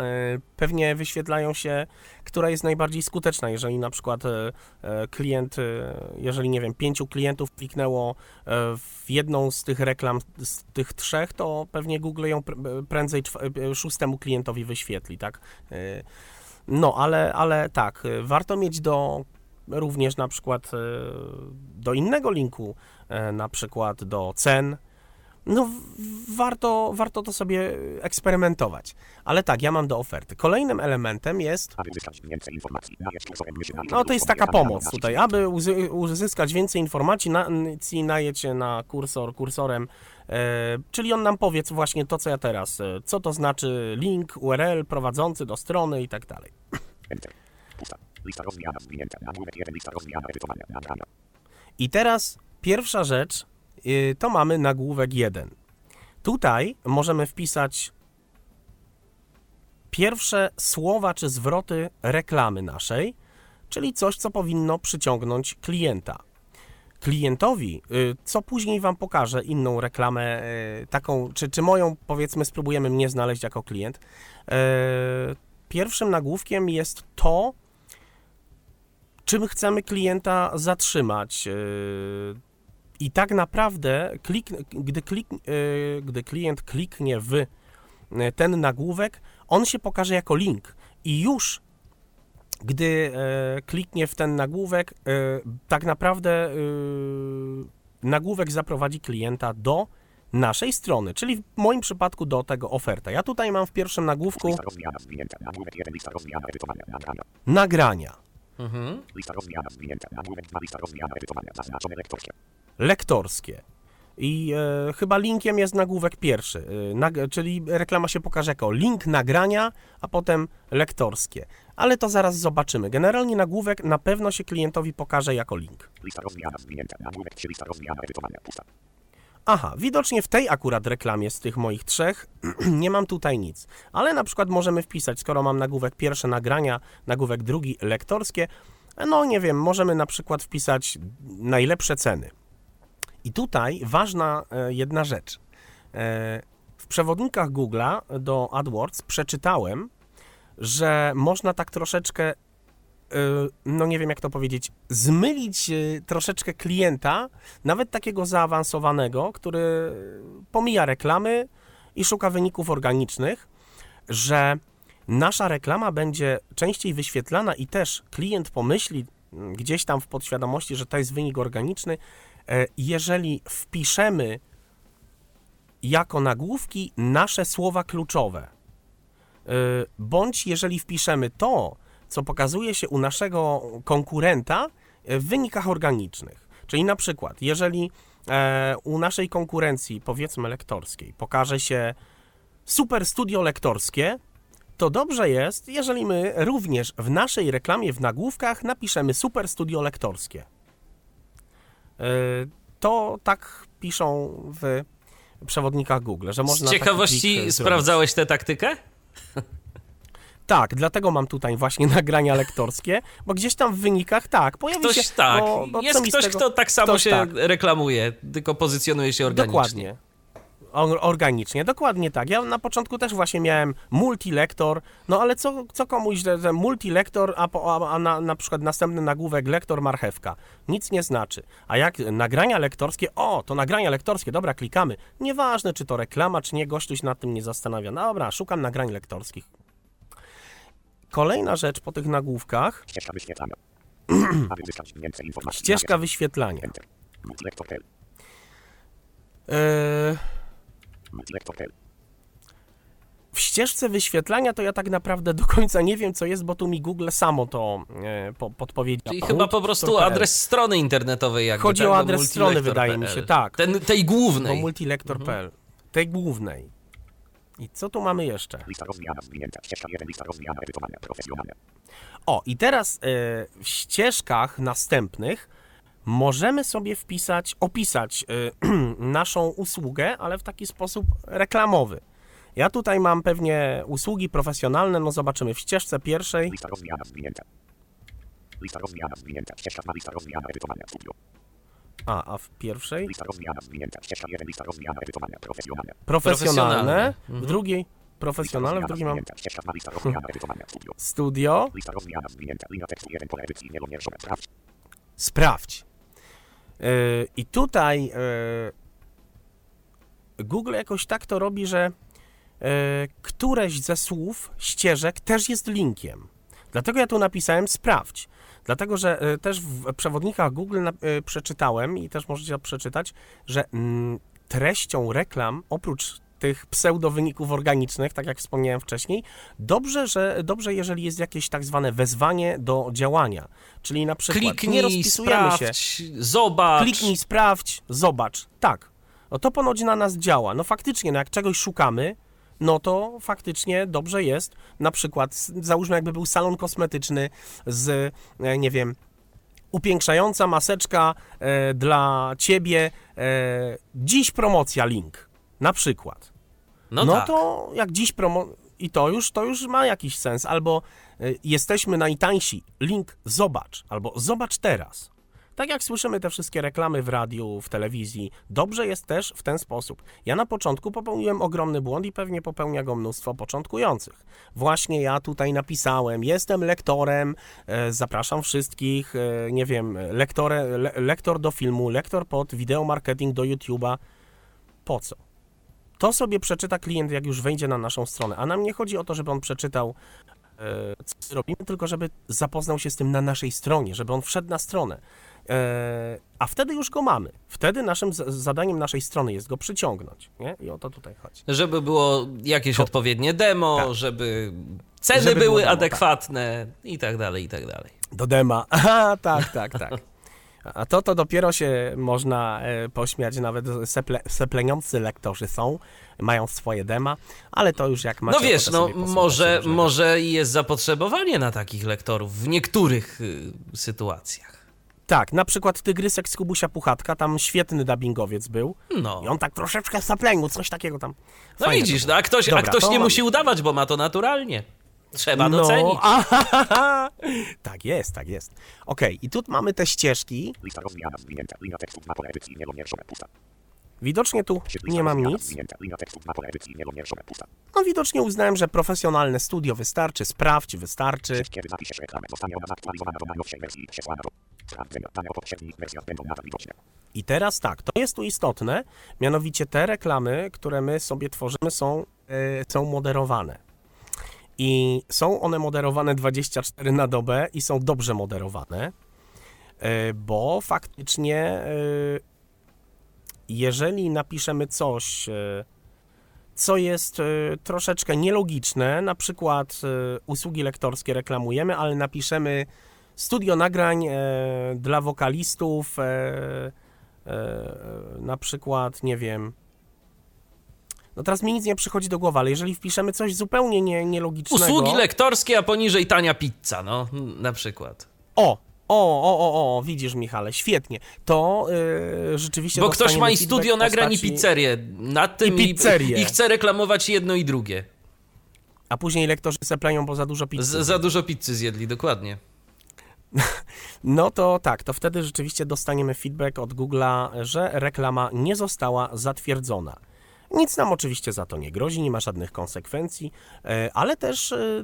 [SPEAKER 2] Pewnie wyświetlają się, która jest najbardziej skuteczna. Jeżeli na przykład klient, jeżeli nie wiem, pięciu klientów kliknęło w jedną z tych reklam, z tych trzech, to pewnie Google ją pr- prędzej szóstemu klientowi wyświetli, tak? No, ale, ale tak, e, warto mieć do również na przykład e, do innego linku, e, na przykład do cen. No, warto, warto to sobie eksperymentować. Ale tak, ja mam do oferty. Kolejnym elementem jest
[SPEAKER 3] Aby uzyskać więcej informacji.
[SPEAKER 2] No to jest taka pomoc tutaj. Aby uzy- uzyskać więcej informacji, najedź na kursor, kursorem, czyli on nam powie właśnie to, co ja teraz, e, co to znaczy link, URL prowadzący do strony i tak dalej.
[SPEAKER 3] Enter. Pusta. Lista rozwijana. Zwinięta. Nagłówek 1. Lista rozwijana. Edytowania. Nagrania.
[SPEAKER 2] I teraz pierwsza rzecz, y, to mamy nagłówek 1. Tutaj możemy wpisać pierwsze słowa czy zwroty reklamy naszej, czyli coś, co powinno przyciągnąć klienta. Klientowi, y, co później Wam pokażę, inną reklamę, y, taką, czy, czy moją, powiedzmy, spróbujemy mnie znaleźć jako klient. y, Pierwszym nagłówkiem jest to, czym chcemy klienta zatrzymać. I tak naprawdę, klik, gdy, klik, gdy klient kliknie w ten nagłówek, on się pokaże jako link. I już gdy yy, kliknie w ten nagłówek, yy, tak naprawdę yy, nagłówek zaprowadzi klienta do naszej strony, czyli w moim przypadku do tego oferta. Ja tutaj mam w pierwszym nagłówku
[SPEAKER 3] Lista rozwijana. Zwinięta. Nagłówek 1. Lista rozwijana. Edytowania. Nagrania.
[SPEAKER 1] Mhm.
[SPEAKER 3] Lista rozwijana. Zwinięta. Nagłówek 2. Lista rozwijana. Edytowania. Zaznaczone lektorskie.
[SPEAKER 2] I e, chyba linkiem jest nagłówek pierwszy, e, nag- czyli reklama się pokaże jako link nagrania, a potem lektorskie. Ale to zaraz zobaczymy. Generalnie nagłówek na pewno się klientowi pokaże jako link.
[SPEAKER 3] Lista rozwijana. Zwinięta. Nagłówek 3. Lista rozwijana. Edytowania. Pusta.
[SPEAKER 2] Aha, widocznie w tej akurat reklamie z tych moich trzech (clears throat) nie mam tutaj nic. Ale na przykład możemy wpisać, skoro mam nagłówek pierwsze nagrania, nagłówek drugi lektorskie, no nie wiem, możemy na przykład wpisać najlepsze ceny. I tutaj ważna e, jedna rzecz. E, W przewodnikach Google'a do AdWords przeczytałem, że można tak troszeczkę, e, no nie wiem jak to powiedzieć, zmylić troszeczkę klienta, nawet takiego zaawansowanego, który pomija reklamy i szuka wyników organicznych, że nasza reklama będzie częściej wyświetlana i też klient pomyśli gdzieś tam w podświadomości, że to jest wynik organiczny, jeżeli wpiszemy jako nagłówki nasze słowa kluczowe. E, Bądź jeżeli wpiszemy to, co pokazuje się u naszego konkurenta e, w wynikach organicznych. Czyli na przykład, jeżeli e, u naszej konkurencji, powiedzmy lektorskiej, pokaże się super studio lektorskie, to dobrze jest, jeżeli my również w naszej reklamie w nagłówkach napiszemy super studio lektorskie. E, To tak piszą w przewodnikach Google, że można
[SPEAKER 1] Z ciekawości
[SPEAKER 2] e,
[SPEAKER 1] sprawdzałeś tę taktykę?
[SPEAKER 2] Tak, dlatego mam tutaj właśnie (laughs) nagrania lektorskie, bo gdzieś tam w wynikach tak, pojawi
[SPEAKER 1] Ktoś
[SPEAKER 2] się...
[SPEAKER 1] tak.
[SPEAKER 2] bo- bo
[SPEAKER 1] Jest ktoś,
[SPEAKER 2] tego-
[SPEAKER 1] kto tak samo się
[SPEAKER 2] tak.
[SPEAKER 1] reklamuje, tylko pozycjonuje się organicznie.
[SPEAKER 2] Dokładnie. Or- organicznie, dokładnie tak. Ja na początku też właśnie miałem multilektor, no ale co, co komuś, że, że multilektor, a, po, a, na, na przykład następny nagłówek lektor marchewka. Nic nie znaczy. A jak nagrania lektorskie, o, to nagrania lektorskie, dobra, klikamy. Nieważne, czy to reklama, czy nie, gościuś nad tym nie zastanawia. No Dobra, szukam nagrań lektorskich. Kolejna rzecz po tych nagłówkach,
[SPEAKER 3] Ścieżka wyświetlania. (clears throat) Aby zyskać więcej informacji.
[SPEAKER 2] ścieżka wyświetlania.
[SPEAKER 3] Multilektor.pl.
[SPEAKER 2] Yy. W ścieżce wyświetlania to ja tak naprawdę do końca nie wiem, co jest, bo tu mi Google samo to e, po, podpowiedziało.
[SPEAKER 1] Czyli chyba po prostu adres strony internetowej. Jakby,
[SPEAKER 2] Chodzi
[SPEAKER 1] tak,
[SPEAKER 2] o
[SPEAKER 1] bo
[SPEAKER 2] adres strony, wydaje mi się, tak.
[SPEAKER 1] Ten, tej głównej.
[SPEAKER 2] multilektor.pl. Tej głównej. I co tu mamy jeszcze?
[SPEAKER 3] Lista rozwijana zwinięta. Ścieżka 1. Lista rozwijana edytowania. Profesjonalne.
[SPEAKER 2] O, i teraz e, w ścieżkach następnych możemy sobie wpisać, opisać e, (clears throat) naszą usługę, ale w taki sposób reklamowy. Ja tutaj mam pewnie usługi profesjonalne, no zobaczymy w ścieżce pierwszej.
[SPEAKER 3] Lista rozwijana zwinięta. Lista rozwijana zwinięta. Ścieżka 2. Lista rozwijana edytowania. Studio.
[SPEAKER 2] A, a w pierwszej?
[SPEAKER 3] Lista rozwijana zwinięta. Ścieżka 1. Lista rozwijana edytowania. Profesjonalne.
[SPEAKER 2] Profesjonalne. W drugiej profesjonalne, w drugiej mam
[SPEAKER 3] Zwinięta. Ścieżka 2. Lista rozwijana edytowania. Studio.
[SPEAKER 2] studio.
[SPEAKER 3] Lista rozwijana zwinięta. Linia tekstu 1. Pole edycji nielomierzone. Sprawdź.
[SPEAKER 2] Yy, I tutaj yy, Google jakoś tak to robi, że yy, któreś ze słów, ścieżek też jest linkiem. Dlatego ja tu napisałem sprawdź. Dlatego, że też w przewodnikach Google przeczytałem i też możecie przeczytać, że mm, treścią reklam, oprócz tych pseudowyników organicznych, tak jak wspomniałem wcześniej, dobrze, że, dobrze, jeżeli jest jakieś tak zwane wezwanie do działania. Czyli na przykład nie
[SPEAKER 1] Kliknij,
[SPEAKER 2] rozpisujemy się.
[SPEAKER 1] sprawdź, zobacz.
[SPEAKER 2] Kliknij, sprawdź, zobacz. Tak. No to ponoć na nas działa. No faktycznie, no jak czegoś szukamy, no to faktycznie dobrze jest. Na przykład, załóżmy, jakby był salon kosmetyczny z, e, nie wiem, upiększająca maseczka e, dla ciebie. E, dziś promocja link. Na przykład.
[SPEAKER 1] No,
[SPEAKER 2] No,
[SPEAKER 1] tak.
[SPEAKER 2] to jak dziś promo... I to już, to już ma jakiś sens. Albo y, jesteśmy najtańsi, link zobacz, albo zobacz teraz. Tak jak słyszymy te wszystkie reklamy w radiu, w telewizji, dobrze jest też w ten sposób. Ja na początku popełniłem ogromny błąd i pewnie popełnia go mnóstwo początkujących. Właśnie ja tutaj napisałem, jestem lektorem, e, zapraszam wszystkich, e, nie wiem, lektore, le, lektor do filmu, lektor pod wideo marketing do YouTube'a. Po co? To sobie przeczyta klient, jak już wejdzie na naszą stronę. A nam nie chodzi o to, żeby on przeczytał, e, co robimy, tylko żeby zapoznał się z tym na naszej stronie, żeby on wszedł na stronę. E, a wtedy już go mamy. Wtedy naszym zadaniem naszej strony jest go przyciągnąć. Nie? I o to tutaj chodzi.
[SPEAKER 1] Żeby było jakieś
[SPEAKER 2] To-
[SPEAKER 1] odpowiednie demo,
[SPEAKER 2] Tak.
[SPEAKER 1] żeby ceny
[SPEAKER 2] Żeby
[SPEAKER 1] były
[SPEAKER 2] demo, tak.
[SPEAKER 1] adekwatne i tak dalej, i tak dalej.
[SPEAKER 2] Do dema. (laughs) Aha, tak, tak, tak. A to to dopiero się można e, pośmiać, nawet seple, sepleniący lektorzy są, mają swoje dema, ale to już jak macie
[SPEAKER 1] No wiesz, no może, może jest zapotrzebowanie na takich lektorów w niektórych y, sytuacjach.
[SPEAKER 2] Tak, na przykład Tygrysek z Kubusia Puchatka, tam świetny dubbingowiec był
[SPEAKER 1] No,
[SPEAKER 2] i on tak troszeczkę saplenił, coś takiego tam.
[SPEAKER 1] no widzisz, no, a ktoś, a
[SPEAKER 2] Dobra,
[SPEAKER 1] ktoś
[SPEAKER 2] to
[SPEAKER 1] nie
[SPEAKER 2] mam-
[SPEAKER 1] musi udawać, bo ma to naturalnie. Trzeba
[SPEAKER 2] no,
[SPEAKER 1] docenić. (laughs)
[SPEAKER 2] tak jest, tak jest. Okej, i tu mamy te ścieżki,
[SPEAKER 3] Lista rozwijana zwinięta. Linia 2. Pole edycji. Pusta.
[SPEAKER 2] widocznie tu nie mam nic.
[SPEAKER 3] Zwinięta. Linia tekstu 2. Pole edycji nielomierzone. Pusta.
[SPEAKER 2] No widocznie uznałem, że profesjonalne studio wystarczy, sprawdź, wystarczy.
[SPEAKER 3] I
[SPEAKER 2] teraz tak, to jest tu istotne, mianowicie te reklamy, które my sobie tworzymy, są, e, są moderowane. I są one moderowane 24 na dobę i są dobrze moderowane, e, bo faktycznie, e, jeżeli napiszemy coś, e, co jest troszeczkę nielogiczne, na przykład usługi lektorskie reklamujemy, ale napiszemy studio nagrań dla wokalistów, na przykład, nie wiem. No teraz mi nic nie przychodzi do głowy, ale jeżeli wpiszemy coś zupełnie nie, nielogicznego.
[SPEAKER 1] Usługi lektorskie, a poniżej tania pizza, no, na przykład.
[SPEAKER 2] O! O, o, o, o, widzisz Michale, świetnie. To y, rzeczywiście
[SPEAKER 1] Bo ktoś ma i studio nagrań i
[SPEAKER 2] postaci-
[SPEAKER 1] pizzerię nad tym
[SPEAKER 2] I pizzerię.
[SPEAKER 1] i, i chce reklamować jedno i drugie.
[SPEAKER 2] A później lektorzy seplenią, bo za dużo pizzy.
[SPEAKER 1] Z, za dużo pizzy zjedli, dokładnie. (laughs)
[SPEAKER 2] No to tak, to wtedy rzeczywiście dostaniemy feedback od Google'a, że reklama nie została zatwierdzona. Nic nam oczywiście za to nie grozi, nie ma żadnych konsekwencji, e, ale też e,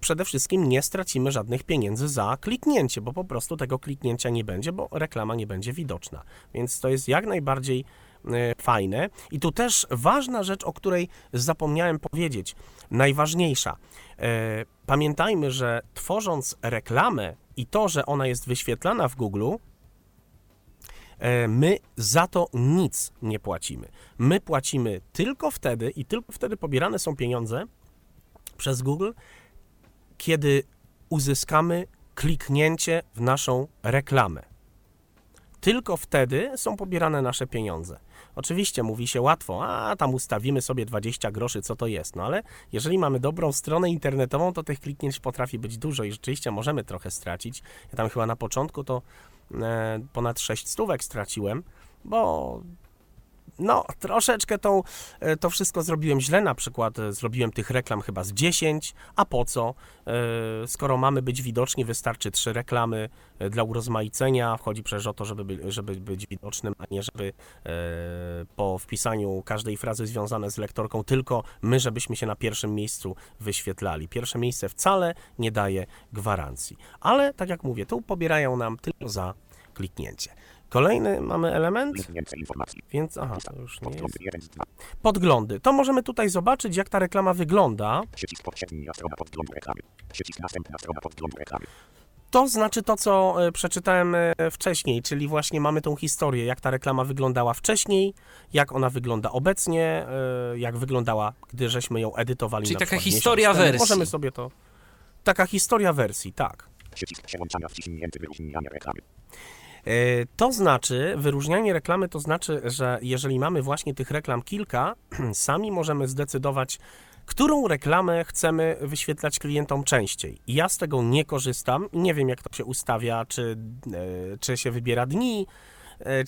[SPEAKER 2] przede wszystkim nie stracimy żadnych pieniędzy za kliknięcie, bo po prostu tego kliknięcia nie będzie, bo reklama nie będzie widoczna. Więc to jest jak najbardziej e, fajne. I tu też ważna rzecz, o której zapomniałem powiedzieć, najważniejsza. Pamiętajmy, że tworząc reklamę i to, że ona jest wyświetlana w Google, my za to nic nie płacimy. My płacimy tylko wtedy i tylko wtedy pobierane są pieniądze przez Google, kiedy uzyskamy kliknięcie w naszą reklamę. Tylko wtedy są pobierane nasze pieniądze. Oczywiście mówi się łatwo, a tam ustawimy sobie 20 groszy, co to jest. No ale jeżeli mamy dobrą stronę internetową, to tych kliknięć potrafi być dużo i rzeczywiście możemy trochę stracić. Ja tam chyba na początku to e, ponad 6 stówek straciłem, bo no, troszeczkę tą, e, to wszystko zrobiłem źle, na przykład e, zrobiłem tych reklam chyba z 10, a po co? E, Skoro mamy być widoczni, wystarczy trzy reklamy dla urozmaicenia, chodzi przecież o to, żeby, by- żeby być widocznym, a nie żeby po wpisaniu każdej frazy związane z lektorką tylko my, żebyśmy się na pierwszym miejscu wyświetlali. Pierwsze miejsce wcale nie daje gwarancji. Ale, tak jak mówię, tu pobierają nam tylko za kliknięcie. Kolejny mamy element, więc aha, to już nie jest.
[SPEAKER 3] Podgląd 1 z 2.
[SPEAKER 2] Podglądy. To możemy tutaj zobaczyć, jak ta reklama wygląda. To znaczy to, co e, przeczytałem e, wcześniej, czyli właśnie mamy tą historię, jak ta reklama wyglądała wcześniej, jak ona wygląda obecnie, e, jak wyglądała, gdy żeśmy ją edytowali.
[SPEAKER 1] Czyli
[SPEAKER 2] na
[SPEAKER 1] taka
[SPEAKER 2] miesiąc
[SPEAKER 1] historia
[SPEAKER 2] temu.
[SPEAKER 1] wersji.
[SPEAKER 2] Możemy sobie to. Taka historia wersji, tak.
[SPEAKER 3] Przycisk przełączania wciśnięty wyróżniania reklamy.
[SPEAKER 2] E, To znaczy, wyróżnianie reklamy to znaczy, że jeżeli mamy właśnie tych reklam kilka, (clears throat) sami możemy zdecydować, którą reklamę chcemy wyświetlać klientom częściej. Ja z tego nie korzystam, nie wiem jak to się ustawia, czy, e, czy się wybiera dni,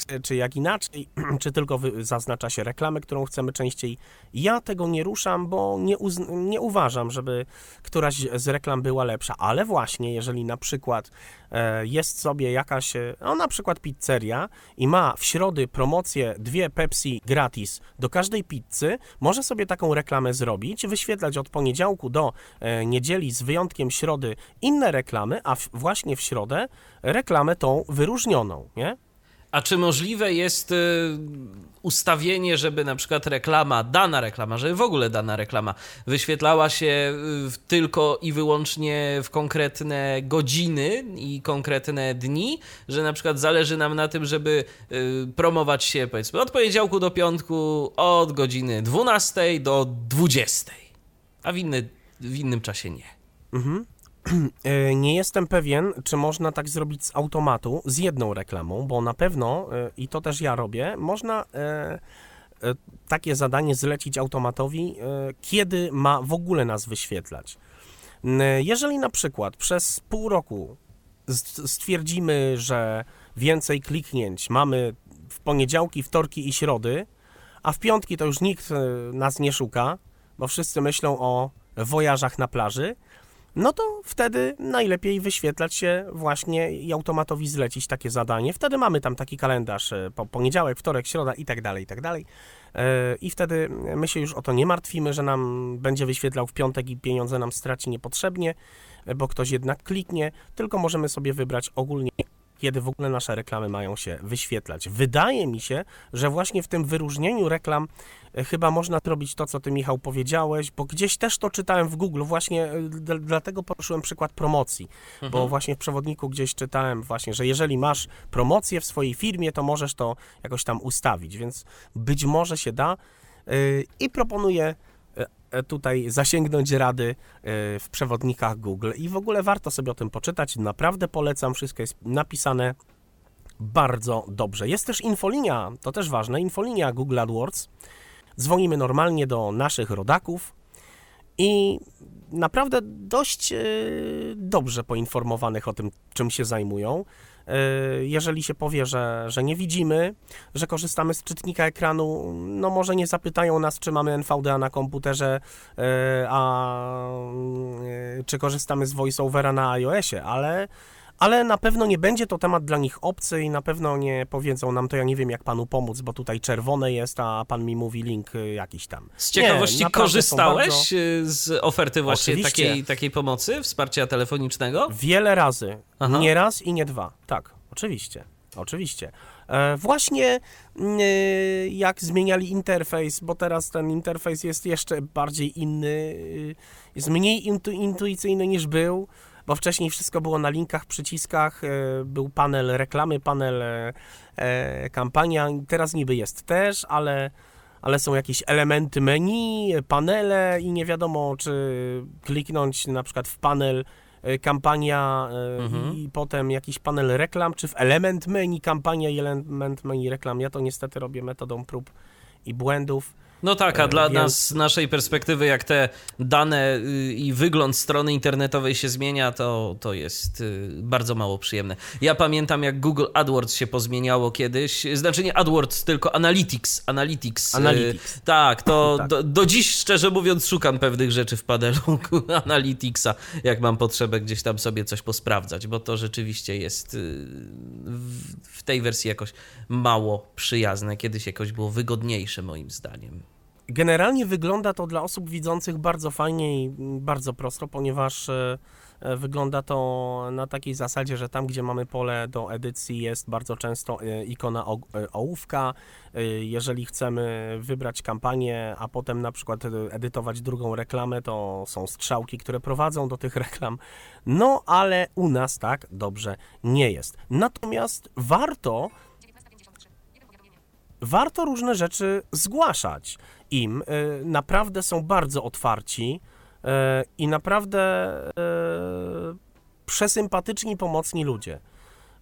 [SPEAKER 2] czy, czy jak inaczej, (clears throat) czy tylko zaznacza się reklamę, którą chcemy częściej. Ja tego nie ruszam, bo nie, nie uważam, żeby któraś z reklam była lepsza, ale właśnie jeżeli na przykład e, jest sobie jakaś, e, no na przykład pizzeria i ma w środy promocję dwie Pepsi gratis do każdej pizzy, może sobie taką reklamę zrobić, wyświetlać od poniedziałku do e, niedzieli z wyjątkiem środy inne reklamy, a właśnie w środę reklamę tą wyróżnioną, nie?
[SPEAKER 1] A czy możliwe jest y, ustawienie, żeby na przykład reklama, dana reklama, żeby w ogóle dana reklama wyświetlała się y, tylko i wyłącznie w konkretne godziny i konkretne dni, że na przykład zależy nam na tym, żeby y, promować się powiedzmy od poniedziałku do piątku od godziny 12 do 20, a w, inny, w innym czasie nie.
[SPEAKER 2] E, (clears throat) Nie jestem pewien, czy można tak zrobić z automatu, z jedną reklamą, bo na pewno, e, i to też ja robię, można e, e, takie zadanie zlecić automatowi, e, kiedy ma w ogóle nas wyświetlać. Jeżeli na przykład przez pół roku stwierdzimy, że więcej kliknięć mamy w poniedziałki, wtorki i środy, a w piątki to już nikt e, nas nie szuka, bo wszyscy myślą o wojażach na plaży, no to wtedy najlepiej wyświetlać się właśnie i automatowi zlecić takie zadanie. Wtedy mamy tam taki kalendarz e, po poniedziałek, wtorek, środa i tak dalej, i tak dalej. E, I wtedy my się już o to nie martwimy, że nam będzie wyświetlał w piątek i pieniądze nam straci niepotrzebnie, e, bo ktoś jednak kliknie, tylko możemy sobie wybrać ogólnie kiedy w ogóle nasze reklamy mają się wyświetlać. Wydaje mi się, że właśnie w tym wyróżnieniu reklam e, chyba można zrobić to, co ty, Michał, powiedziałeś, bo gdzieś też to czytałem w Google, właśnie e, dlatego poruszyłem przykład promocji, bo właśnie w przewodniku gdzieś czytałem właśnie, że jeżeli masz promocję w swojej firmie, to możesz to jakoś tam ustawić, więc być może się da. E, i proponuję tutaj zasięgnąć rady e, w przewodnikach Google i w ogóle warto sobie o tym poczytać. Naprawdę polecam, wszystko jest napisane bardzo dobrze. Jest też infolinia, to też ważne, infolinia Google AdWords. Dzwonimy normalnie do naszych rodaków i naprawdę dość e, dobrze poinformowanych o tym, czym się zajmują. E, Jeżeli się powie, że, że nie widzimy, że korzystamy z czytnika ekranu, no może nie zapytają nas, czy mamy NVDA na komputerze, e, a e, czy korzystamy z VoiceOvera na iOSie, ale, ale na pewno nie będzie to temat dla nich obcy i na pewno nie powiedzą nam to, ja nie wiem jak panu pomóc, bo tutaj czerwone jest, a pan mi mówi link y, jakiś tam.
[SPEAKER 1] Z ciekawości
[SPEAKER 2] Nie,
[SPEAKER 1] korzystałeś
[SPEAKER 2] bardzo-
[SPEAKER 1] y, z oferty właśnie
[SPEAKER 2] Oczywiście.
[SPEAKER 1] takiej, takiej pomocy, wsparcia telefonicznego?
[SPEAKER 2] Wiele razy.
[SPEAKER 1] Aha.
[SPEAKER 2] Nie raz i nie dwa. Tak, oczywiście. Oczywiście. E, właśnie e, jak zmieniali interfejs, bo teraz ten interfejs jest jeszcze bardziej inny, y, jest mniej intu, intuicyjny niż był, bo wcześniej wszystko było na linkach, przyciskach, e, był panel reklamy, panel e, e, kampania, teraz niby jest też, ale ale są jakieś elementy menu, panele i nie wiadomo, czy kliknąć na przykład w panel kampania
[SPEAKER 1] Mhm.
[SPEAKER 2] i potem jakiś panel reklam, czy w element menu kampania i element menu reklam. Ja to niestety robię metodą prób i błędów.
[SPEAKER 1] No tak, a
[SPEAKER 2] E,
[SPEAKER 1] dla
[SPEAKER 2] więc-
[SPEAKER 1] nas, z naszej perspektywy, jak te dane y, i wygląd strony internetowej się zmienia, to, to jest y, bardzo mało przyjemne. Ja pamiętam, jak Google AdWords się pozmieniało kiedyś, znaczy nie AdWords, tylko Analytics. Analytics. y,
[SPEAKER 2] Analytics.
[SPEAKER 1] Tak, to
[SPEAKER 2] Tak.
[SPEAKER 1] Do, do dziś, szczerze mówiąc, szukam pewnych rzeczy w panelu (laughs) Analyticsa, jak mam potrzebę gdzieś tam sobie coś posprawdzać, bo to rzeczywiście jest w, w tej wersji jakoś mało przyjazne. Kiedyś jakoś było wygodniejsze, moim zdaniem.
[SPEAKER 2] Generalnie wygląda to dla osób widzących bardzo fajnie i bardzo prosto, ponieważ e, e, wygląda to na takiej zasadzie, że tam, gdzie mamy pole do edycji, jest bardzo często e, ikona ołówka. Jeżeli chcemy wybrać kampanię, a potem na przykład edytować drugą reklamę, to są strzałki, które prowadzą do tych (laughs) reklam. No, ale u nas tak dobrze nie jest. Natomiast warto warto różne rzeczy zgłaszać im. Y, Naprawdę są bardzo otwarci y, i naprawdę y, przesympatyczni, pomocni ludzie.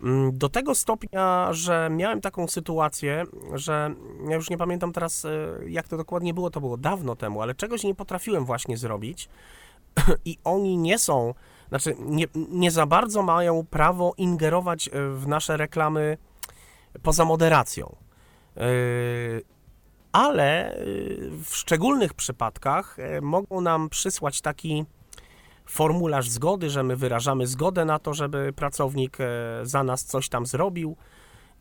[SPEAKER 2] Mm, Do tego stopnia, że miałem taką sytuację, że ja już nie pamiętam teraz, jak to dokładnie było, to było dawno temu, ale czegoś nie potrafiłem właśnie zrobić (clears throat) i oni nie są, znaczy nie, nie za bardzo mają prawo ingerować w nasze reklamy poza moderacją. Ale yy, w szczególnych przypadkach yy, mogą nam przysłać taki formularz zgody, że my wyrażamy zgodę na to, żeby pracownik yy, za nas coś tam zrobił.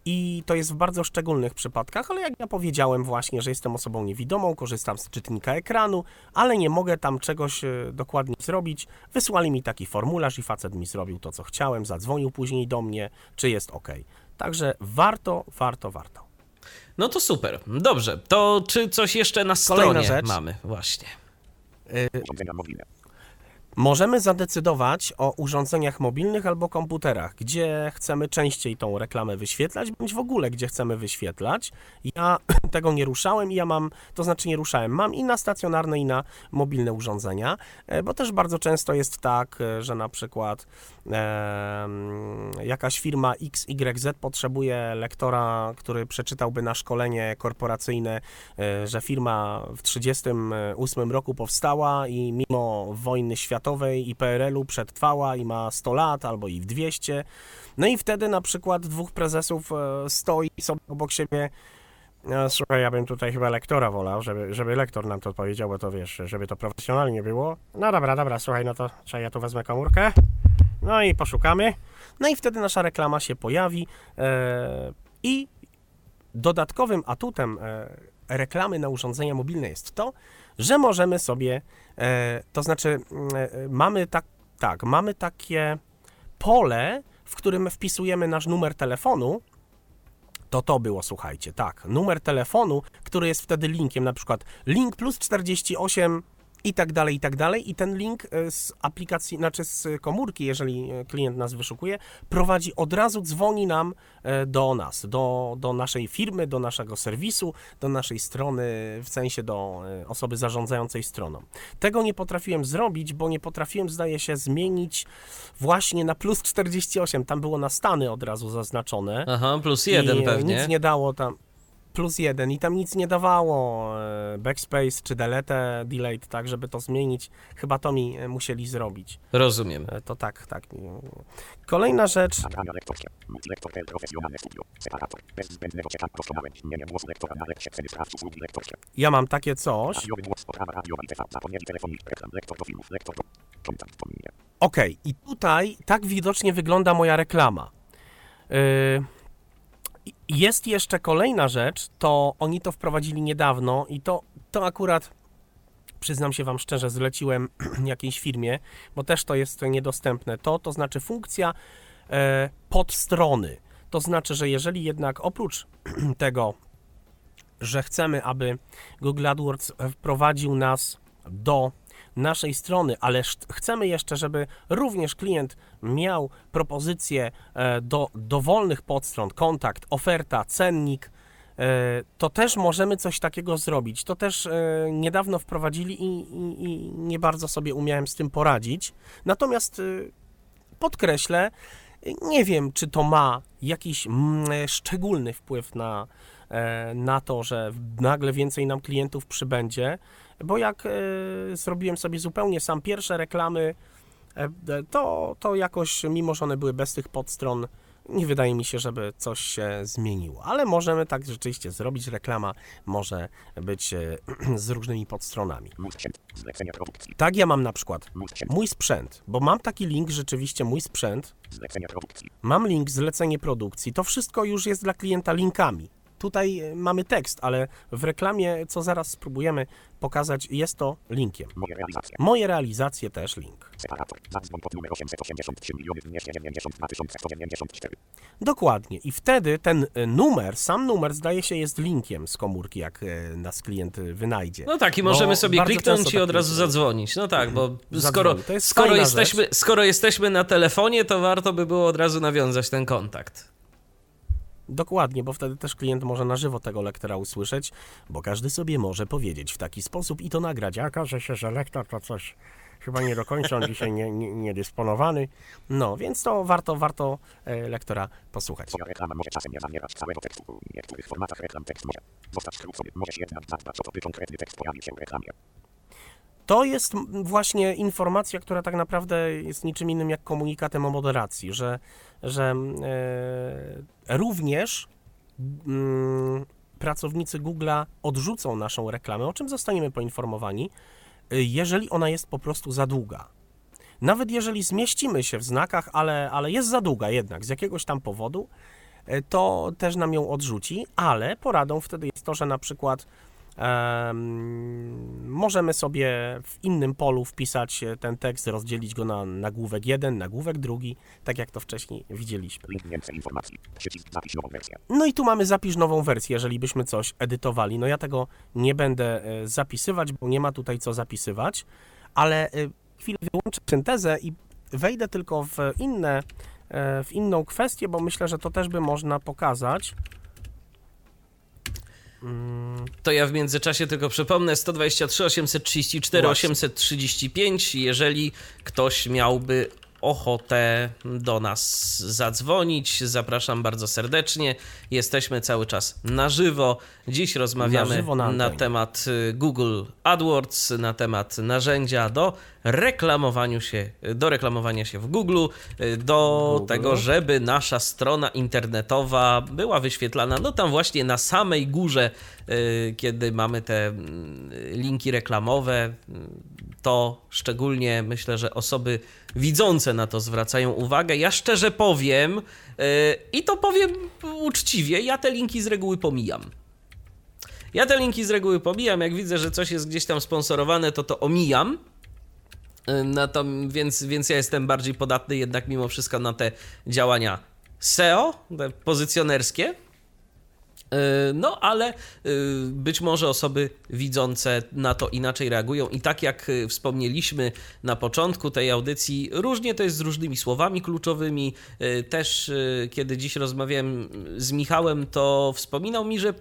[SPEAKER 2] I to jest w bardzo szczególnych przypadkach, ale jak ja powiedziałem właśnie, że jestem osobą niewidomą, korzystam z czytnika ekranu, ale nie mogę tam czegoś dokładnie zrobić. Wysłali mi taki formularz i facet mi zrobił to, co chciałem, zadzwonił później do mnie, czy jest ok. Także warto, warto, warto.
[SPEAKER 1] No to super. Dobrze, to czy coś jeszcze na
[SPEAKER 2] Kolejna
[SPEAKER 1] stronie
[SPEAKER 2] rzecz.
[SPEAKER 1] mamy? Właśnie.
[SPEAKER 3] Mobilne.
[SPEAKER 2] Możemy zadecydować o urządzeniach mobilnych albo komputerach, gdzie chcemy częściej tą reklamę wyświetlać, bądź w ogóle gdzie chcemy wyświetlać. Ja (clears throat) tego nie ruszałem i ja mam, to znaczy nie ruszałem, mam i na stacjonarne, i na mobilne urządzenia, e, bo też bardzo często jest tak, e, że na przykład em, jakaś firma XYZ potrzebuje lektora, który przeczytałby na szkolenie korporacyjne, e, że firma w 1938 roku powstała i mimo wojny światowej i PRL-u przetrwała i ma 100 lat albo i w 200. No i wtedy na przykład dwóch prezesów e, stoi sobie obok siebie. E, Słuchaj, ja bym tutaj chyba lektora wolał, żeby, żeby lektor nam to powiedział, bo to wiesz, żeby to profesjonalnie było. No dobra, dobra, słuchaj, no to czekaj, ja tu wezmę komórkę. No i poszukamy. No i wtedy nasza reklama się pojawi. E, I dodatkowym atutem reklamy na urządzenia mobilne jest to, że możemy sobie, to znaczy mm, e, mamy tak, tak, mamy takie pole, w którym wpisujemy nasz numer telefonu. To to było, słuchajcie, tak, numer telefonu, który jest wtedy linkiem, na przykład link plus 48 i tak dalej, i tak dalej. I ten link e, z aplikacji, znaczy z komórki, jeżeli e, klient nas wyszukuje, prowadzi od razu, dzwoni nam e, do nas, do, do naszej firmy, do naszego serwisu, do naszej strony, w sensie do osoby zarządzającej stroną. Tego nie potrafiłem zrobić, bo nie potrafiłem, zdaje się, zmienić właśnie na plus 48. Tam było na stany od razu zaznaczone.
[SPEAKER 1] Aha, plus jeden
[SPEAKER 2] I
[SPEAKER 1] pewnie.
[SPEAKER 2] Nic nie dało tam. Plus jeden i tam nic nie dawało. e, Backspace czy delete, delete, tak, żeby to zmienić. Chyba to mi e, musieli zrobić.
[SPEAKER 1] Rozumiem.
[SPEAKER 2] E, To tak, tak. Kolejna rzecz. Ja mam takie coś. Okej, i tutaj tak widocznie wygląda moja reklama. Yy, jest jeszcze kolejna rzecz, to oni to wprowadzili niedawno i to, to akurat, przyznam się Wam szczerze, zleciłem (clears throat) jakiejś firmie, bo też to jest niedostępne. To, to znaczy funkcja e, podstrony. To znaczy, że jeżeli jednak oprócz (clears throat) tego, że chcemy, aby Google AdWords wprowadził nas do naszej strony, ale chcemy jeszcze, żeby również klient miał propozycję e, do dowolnych podstron, kontakt, oferta, cennik, e, to też możemy coś takiego zrobić. To też e, niedawno wprowadzili i, i, i nie bardzo sobie umiałem z tym poradzić. Natomiast podkreślę, nie wiem, czy to ma jakiś mm, szczególny wpływ na, na to, że nagle więcej nam klientów przybędzie, bo jak e, zrobiłem sobie zupełnie sam pierwsze reklamy, e, to, to jakoś, mimo że one były bez tych podstron, nie wydaje mi się, żeby coś się zmieniło. Ale możemy tak rzeczywiście zrobić. Reklama może być e, (clears throat) z różnymi podstronami. Tak ja mam na przykład
[SPEAKER 3] Mój sprzęt.
[SPEAKER 2] bo mam taki link rzeczywiście mój sprzęt. Mam link, zlecenie produkcji. To wszystko już jest dla klienta linkami. Tutaj e, mamy tekst, ale w reklamie, co zaraz spróbujemy pokazać, jest to linkiem.
[SPEAKER 3] Moje realizacje.
[SPEAKER 2] Moje realizacje też link.
[SPEAKER 3] Separator. Zadzwoń pod numer 883 miliony 292 194.
[SPEAKER 2] Dokładnie. I wtedy ten e, numer, sam numer zdaje się jest linkiem z komórki, jak e, nas klient e, wynajdzie.
[SPEAKER 1] No tak, i
[SPEAKER 2] Bo
[SPEAKER 1] możemy sobie
[SPEAKER 2] bardzo
[SPEAKER 1] kliknąć
[SPEAKER 2] często
[SPEAKER 1] i od
[SPEAKER 2] tak
[SPEAKER 1] razu
[SPEAKER 2] jest.
[SPEAKER 1] zadzwonić. No tak, bo
[SPEAKER 2] Zadzwoni.
[SPEAKER 1] skoro,
[SPEAKER 2] To jest
[SPEAKER 1] skoro,
[SPEAKER 2] fajna
[SPEAKER 1] jesteśmy, skoro jesteśmy na telefonie, to warto by było od razu nawiązać ten kontakt.
[SPEAKER 2] Dokładnie, bo wtedy też klient może na żywo tego lektora usłyszeć, bo każdy sobie może powiedzieć w taki sposób i to nagrać. A okaże się, że lektor to coś chyba nie do końca, on dzisiaj nie, nie, niedysponowany. No, więc to warto, warto e, lektora posłuchać.
[SPEAKER 3] Reklama może czasem nie zawierać całego tekstu. W niektórych formatach reklam tekst może zostać skrócony. Możesz jednak zadbać o to, by konkretny tekst pojawił się w reklamie.
[SPEAKER 2] To jest właśnie informacja, która tak naprawdę jest niczym innym jak komunikatem o moderacji, że, że e, również mm, pracownicy Google'a odrzucą naszą reklamę, o czym zostaniemy poinformowani, y, jeżeli ona jest po prostu za długa. Nawet jeżeli zmieścimy się w znakach, ale, ale jest za długa jednak z jakiegoś tam powodu, e, to też nam ją odrzuci, ale poradą wtedy jest to, że na przykład em, możemy sobie w innym polu wpisać e, ten tekst, rozdzielić go na nagłówek jeden, nagłówek drugi, tak jak to wcześniej widzieliśmy. No i tu mamy zapisz nową wersję, jeżeli byśmy coś edytowali. No ja tego nie będę e, zapisywać, bo nie ma tutaj co zapisywać, ale e, chwilę wyłączę syntezę i wejdę tylko w inne, w inną kwestię, bo myślę, że to też by można pokazać. Mm,
[SPEAKER 1] To ja w międzyczasie tylko przypomnę 123 834
[SPEAKER 2] Właśnie.
[SPEAKER 1] 835. Jeżeli ktoś miałby ochotę do nas zadzwonić, zapraszam bardzo serdecznie. Jesteśmy cały czas na żywo. Dziś rozmawiamy
[SPEAKER 2] Na żywo na
[SPEAKER 1] na temat y, Google AdWords, na temat narzędzia do reklamowaniu się, do reklamowania się w Google, y, do
[SPEAKER 2] Google.
[SPEAKER 1] tego, żeby nasza strona internetowa była wyświetlana, no tam właśnie na samej górze, kiedy mamy te mm, linki reklamowe, y, to szczególnie myślę, że osoby widzące na to zwracają uwagę. Ja szczerze powiem, y, i to powiem uczciwie, ja te linki z reguły pomijam. Ja te linki z reguły pomijam, jak widzę, że coś jest gdzieś tam sponsorowane, to to omijam. Y, to, więc, więc ja jestem bardziej podatny jednak mimo wszystko na te działania SEO, te pozycjonerskie. Y, No, ale y, być może osoby widzące na to inaczej reagują. I tak jak y, wspomnieliśmy na początku tej audycji, różnie to jest z różnymi słowami kluczowymi. Też kiedy dziś rozmawiałem z Michałem, to wspominał mi, że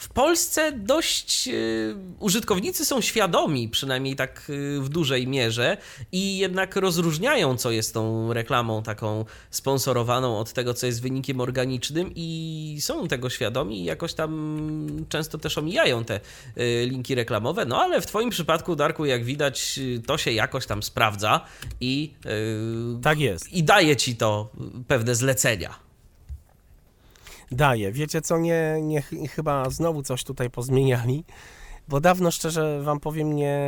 [SPEAKER 1] w Polsce dość y, użytkownicy są świadomi, przynajmniej tak y, w dużej mierze, i jednak rozróżniają, co jest tą reklamą taką sponsorowaną od tego, co jest wynikiem organicznym, i są tego świadomi i jakoś tam często też omijają te y, linki reklamowe. No ale w Twoim przypadku, Darku, jak widać, y, to się jakoś tam sprawdza i, y,
[SPEAKER 2] tak jest.
[SPEAKER 1] i daje ci to pewne zlecenia.
[SPEAKER 2] Daje. Wiecie co, nie, nie ch- chyba znowu coś tutaj pozmieniali, bo dawno, szczerze wam powiem, nie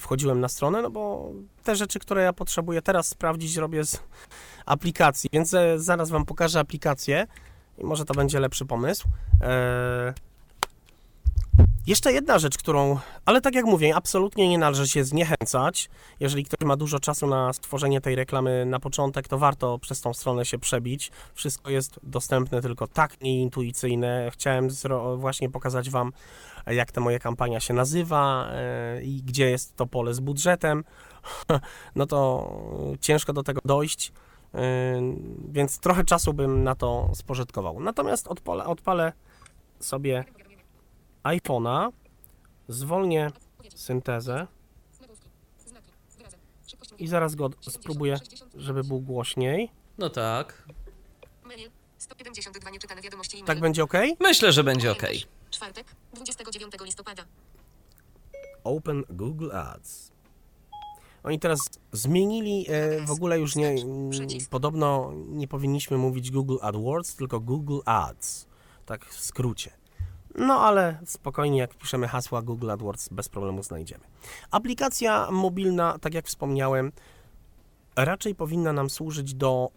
[SPEAKER 2] wchodziłem na stronę, no bo te rzeczy, które ja potrzebuję teraz sprawdzić, robię z aplikacji, więc e, zaraz wam pokażę aplikację i może to będzie lepszy pomysł. E, jeszcze jedna rzecz, którą, ale tak jak mówię, absolutnie nie należy się zniechęcać. Jeżeli ktoś ma dużo czasu na stworzenie tej reklamy na początek, to warto przez tą stronę się przebić. Wszystko jest dostępne, tylko tak nieintuicyjne. Chciałem właśnie pokazać Wam, jak ta moja kampania się nazywa e, i gdzie jest to pole z budżetem. (laughs) No to ciężko do tego dojść, e, więc trochę czasu bym na to spożytkował. Natomiast odpalę, odpalę sobie iPhone'a, zwolnię syntezę i zaraz go spróbuję, żeby był głośniej.
[SPEAKER 1] No tak.
[SPEAKER 4] Mail 172 nieczytane wiadomości e-mail.
[SPEAKER 2] Tak będzie ok?
[SPEAKER 1] Myślę, że będzie ok.
[SPEAKER 4] Czwartek, 29 listopada.
[SPEAKER 2] Open Google Ads. Oni teraz zmienili, e, w ogóle już nie, podobno nie powinniśmy mówić Google AdWords, tylko Google Ads, tak w skrócie. No ale spokojnie, jak piszemy hasła Google AdWords, bez problemu znajdziemy. Aplikacja mobilna, tak jak wspomniałem, raczej powinna nam służyć do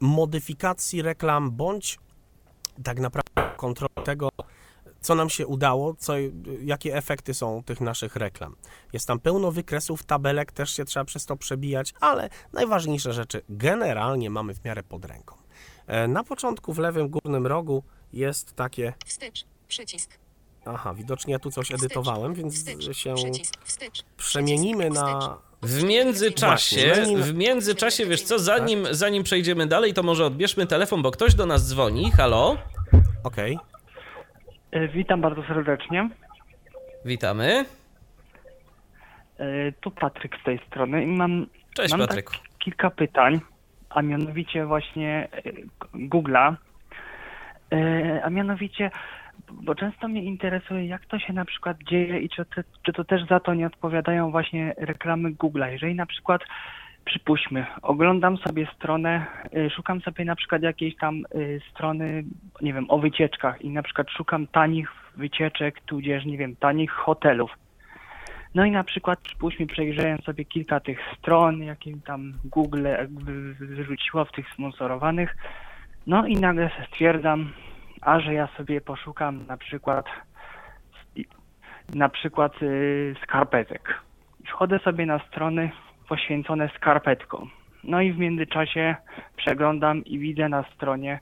[SPEAKER 2] modyfikacji reklam, bądź tak naprawdę kontroli tego, co nam się udało, co, jakie efekty są tych naszych reklam. Jest tam pełno wykresów, tabelek, też się trzeba przez to przebijać, ale najważniejsze rzeczy generalnie mamy w miarę pod ręką. E, Na początku w lewym górnym rogu jest takie,
[SPEAKER 4] Wstecz, przycisk.
[SPEAKER 2] aha, widocznie ja tu coś edytowałem, więc
[SPEAKER 4] Wstecz,
[SPEAKER 2] się przemienimy na...
[SPEAKER 1] W międzyczasie, w międzyczasie, wiesz co, zanim, zanim przejdziemy dalej, to może odbierzmy telefon, bo ktoś do nas dzwoni. Halo?
[SPEAKER 2] Okej,
[SPEAKER 5] E, Witam bardzo serdecznie.
[SPEAKER 1] Witamy.
[SPEAKER 5] E, Tu Patryk z tej strony i mam,
[SPEAKER 1] Cześć
[SPEAKER 5] mam
[SPEAKER 1] Patryku.
[SPEAKER 5] tak kilka pytań, a mianowicie właśnie e, Google'a. E, A mianowicie, bo często mnie interesuje, jak to się na przykład dzieje i czy, czy to też za to nie odpowiadają właśnie reklamy Google'a. Jeżeli na przykład Przypuśćmy, oglądam sobie stronę, y, szukam sobie na przykład jakiejś tam y, strony, nie wiem, o wycieczkach i na przykład szukam tanich wycieczek, tudzież, nie wiem, tanich hotelów. No i na przykład, przypuśćmy, przejrzałem sobie kilka tych stron, jakie tam Google wyrzuciło w tych sponsorowanych. No i nagle stwierdzam, a że ja sobie poszukam na przykład na przykład y, skarpetek. Wchodzę sobie na strony poświęcone skarpetkom. No i w międzyczasie przeglądam i widzę na stronie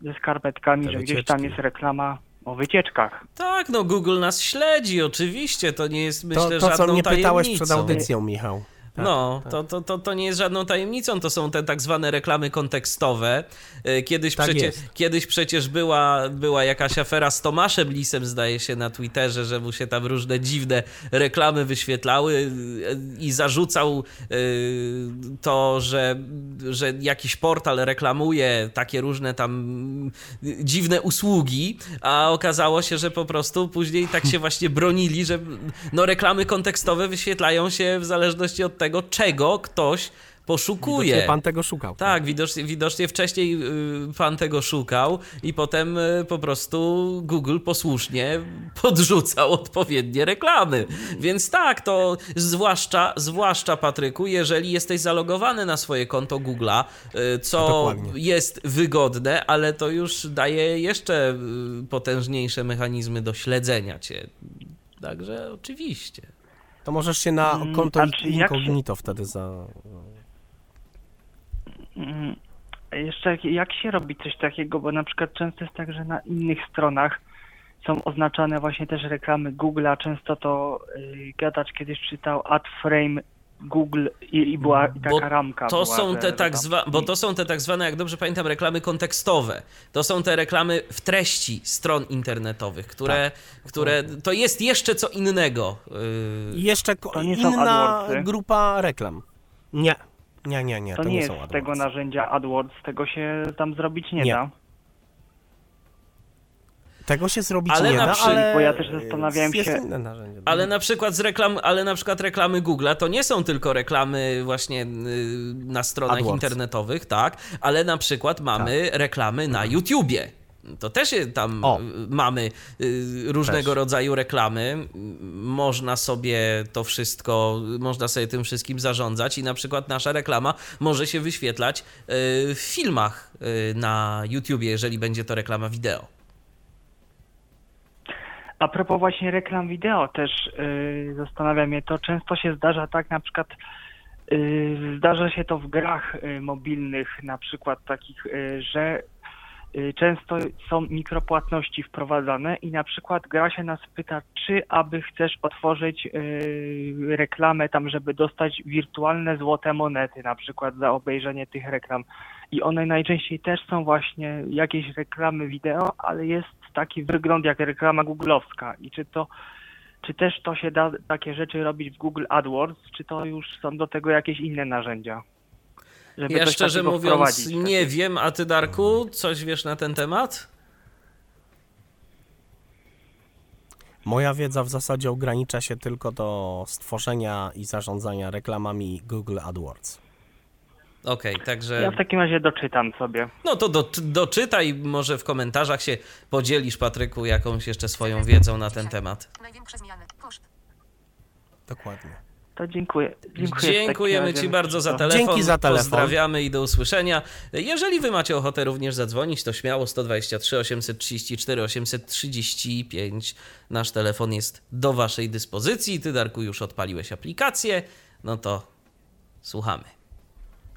[SPEAKER 5] ze skarpetkami,
[SPEAKER 2] Te
[SPEAKER 5] że gdzieś tam jest reklama o wycieczkach.
[SPEAKER 1] Tak, no Google nas śledzi, oczywiście, to nie jest, myślę,
[SPEAKER 2] to, to co
[SPEAKER 1] żadną
[SPEAKER 2] mnie pytałeś przed audycją, Michał. Tak,
[SPEAKER 1] no,
[SPEAKER 2] tak.
[SPEAKER 1] To, to, to, to nie jest żadną tajemnicą, to są te tak zwane reklamy kontekstowe. E, Kiedyś,
[SPEAKER 2] Tak
[SPEAKER 1] przecie, kiedyś przecież była, była jakaś afera z Tomaszem Lisem, zdaje się, na Twitterze, że mu się tam różne dziwne reklamy wyświetlały e, i zarzucał e, to, że, że jakiś portal reklamuje takie różne tam dziwne usługi, a okazało się, że po prostu później tak się właśnie bronili, że no reklamy kontekstowe wyświetlają się w zależności od tego, czego ktoś poszukuje.
[SPEAKER 2] Widocznie pan tego szukał.
[SPEAKER 1] Tak, widocznie, widocznie wcześniej y, pan tego szukał i potem y, po prostu Google posłusznie podrzucał odpowiednie reklamy. Więc tak, to zwłaszcza, zwłaszcza Patryku, jeżeli jesteś zalogowany na swoje konto Google'a, y, co
[SPEAKER 2] Dokładnie.
[SPEAKER 1] jest wygodne, ale to już daje jeszcze potężniejsze mechanizmy do śledzenia cię. Także oczywiście.
[SPEAKER 2] To możesz się na
[SPEAKER 5] Mm,
[SPEAKER 2] konto
[SPEAKER 5] a czy jak się-
[SPEAKER 2] incognito wtedy za...
[SPEAKER 5] Mm, Jeszcze jak- jak się robi coś takiego, bo na przykład często jest tak, że na innych stronach są oznaczane właśnie też reklamy Google'a. Często to y, gadacz kiedyś czytał ad frame Google i, i była i taka
[SPEAKER 1] Bo
[SPEAKER 5] ramka.
[SPEAKER 1] To
[SPEAKER 5] była,
[SPEAKER 1] są te
[SPEAKER 5] że
[SPEAKER 1] tak zwa, bo to są te tak zwane, jak dobrze pamiętam, reklamy kontekstowe. To są te reklamy w treści stron internetowych, które,
[SPEAKER 5] Tak.
[SPEAKER 1] które to jest jeszcze co innego. Yy,
[SPEAKER 2] I jeszcze ko- inna grupa reklam. Nie, nie, nie, nie,
[SPEAKER 5] To,
[SPEAKER 2] to,
[SPEAKER 5] nie
[SPEAKER 2] nie
[SPEAKER 5] jest
[SPEAKER 2] są
[SPEAKER 5] z
[SPEAKER 2] AdWords.
[SPEAKER 5] tego narzędzia AdWords, tego się tam zrobić nie,
[SPEAKER 2] Nie.
[SPEAKER 5] da.
[SPEAKER 2] Tego się zrobić
[SPEAKER 1] Ale
[SPEAKER 2] nie
[SPEAKER 1] na
[SPEAKER 2] da,
[SPEAKER 1] przy-
[SPEAKER 2] ale
[SPEAKER 5] Bo ja też zastanawiałem
[SPEAKER 2] jest
[SPEAKER 5] się-
[SPEAKER 2] inne narzędzie.
[SPEAKER 1] Ale na przykład z reklam, ale na przykład reklamy Google'a to nie są tylko reklamy właśnie yy, na stronach
[SPEAKER 2] AdWords.
[SPEAKER 1] internetowych, tak, ale na przykład mamy
[SPEAKER 2] Tak.
[SPEAKER 1] reklamy na YouTubie. to też je tam
[SPEAKER 2] O.
[SPEAKER 1] y, mamy y, różnego
[SPEAKER 2] Też.
[SPEAKER 1] rodzaju reklamy. Można sobie to wszystko, można sobie tym wszystkim zarządzać i na przykład nasza reklama może się wyświetlać y, w filmach y, na YouTubie, jeżeli będzie to reklama wideo.
[SPEAKER 5] A propos właśnie reklam wideo też yy, zastanawia mnie to, często się zdarza tak na przykład yy, zdarza się to w grach yy, mobilnych na przykład takich, yy, że yy, często są mikropłatności wprowadzane i na przykład gra się nas pyta, czy aby chcesz otworzyć yy, reklamę tam, żeby dostać wirtualne złote monety na przykład za obejrzenie tych reklam. I one najczęściej też są właśnie jakieś reklamy wideo, ale jest taki wygląd jak reklama googlowska. I czy to, czy też to się da takie rzeczy robić w Google AdWords, czy to już są do tego jakieś inne narzędzia? Żeby
[SPEAKER 1] Ja szczerze mówiąc nie wiem, a ty Darku, coś wiesz na ten temat?
[SPEAKER 2] Moja wiedza w zasadzie ogranicza się tylko do stworzenia i zarządzania reklamami Google AdWords.
[SPEAKER 1] Okej, także...
[SPEAKER 5] Ja w takim razie doczytam sobie.
[SPEAKER 1] No to do, doczytaj, może w komentarzach się podzielisz, Patryku, jakąś jeszcze swoją wiedzą na ten temat.
[SPEAKER 4] Największe zmiany. Koszt.
[SPEAKER 2] Dokładnie.
[SPEAKER 5] To dziękuję. Dziękuję
[SPEAKER 1] Dziękujemy Ci bardzo za telefon.
[SPEAKER 2] Dzięki za telefon.
[SPEAKER 1] Pozdrawiamy i do usłyszenia. Jeżeli Wy macie ochotę również zadzwonić, to śmiało 123 834 835. Nasz telefon jest do Waszej dyspozycji. Ty, Darku, już odpaliłeś aplikację. No to słuchamy.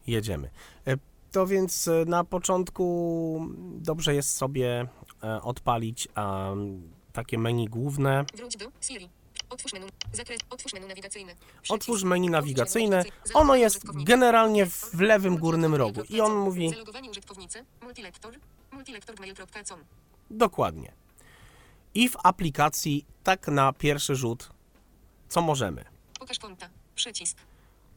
[SPEAKER 2] Jedziemy. E, To więc e, na początku dobrze jest sobie e, odpalić takie menu główne.
[SPEAKER 4] Wróć do Siri. Otwórz menu. Zakres. Otwórz menu nawigacyjne.
[SPEAKER 2] Otwórz menu nawigacyjne. Ono jest generalnie w lewym górnym rogu i on mówi
[SPEAKER 4] Zalogowani użytkownicy. Multilektor. Multilektor.mail.com.
[SPEAKER 2] dokładnie. I w aplikacji tak na pierwszy rzut co możemy.
[SPEAKER 4] Pokaż konta. Przycisk.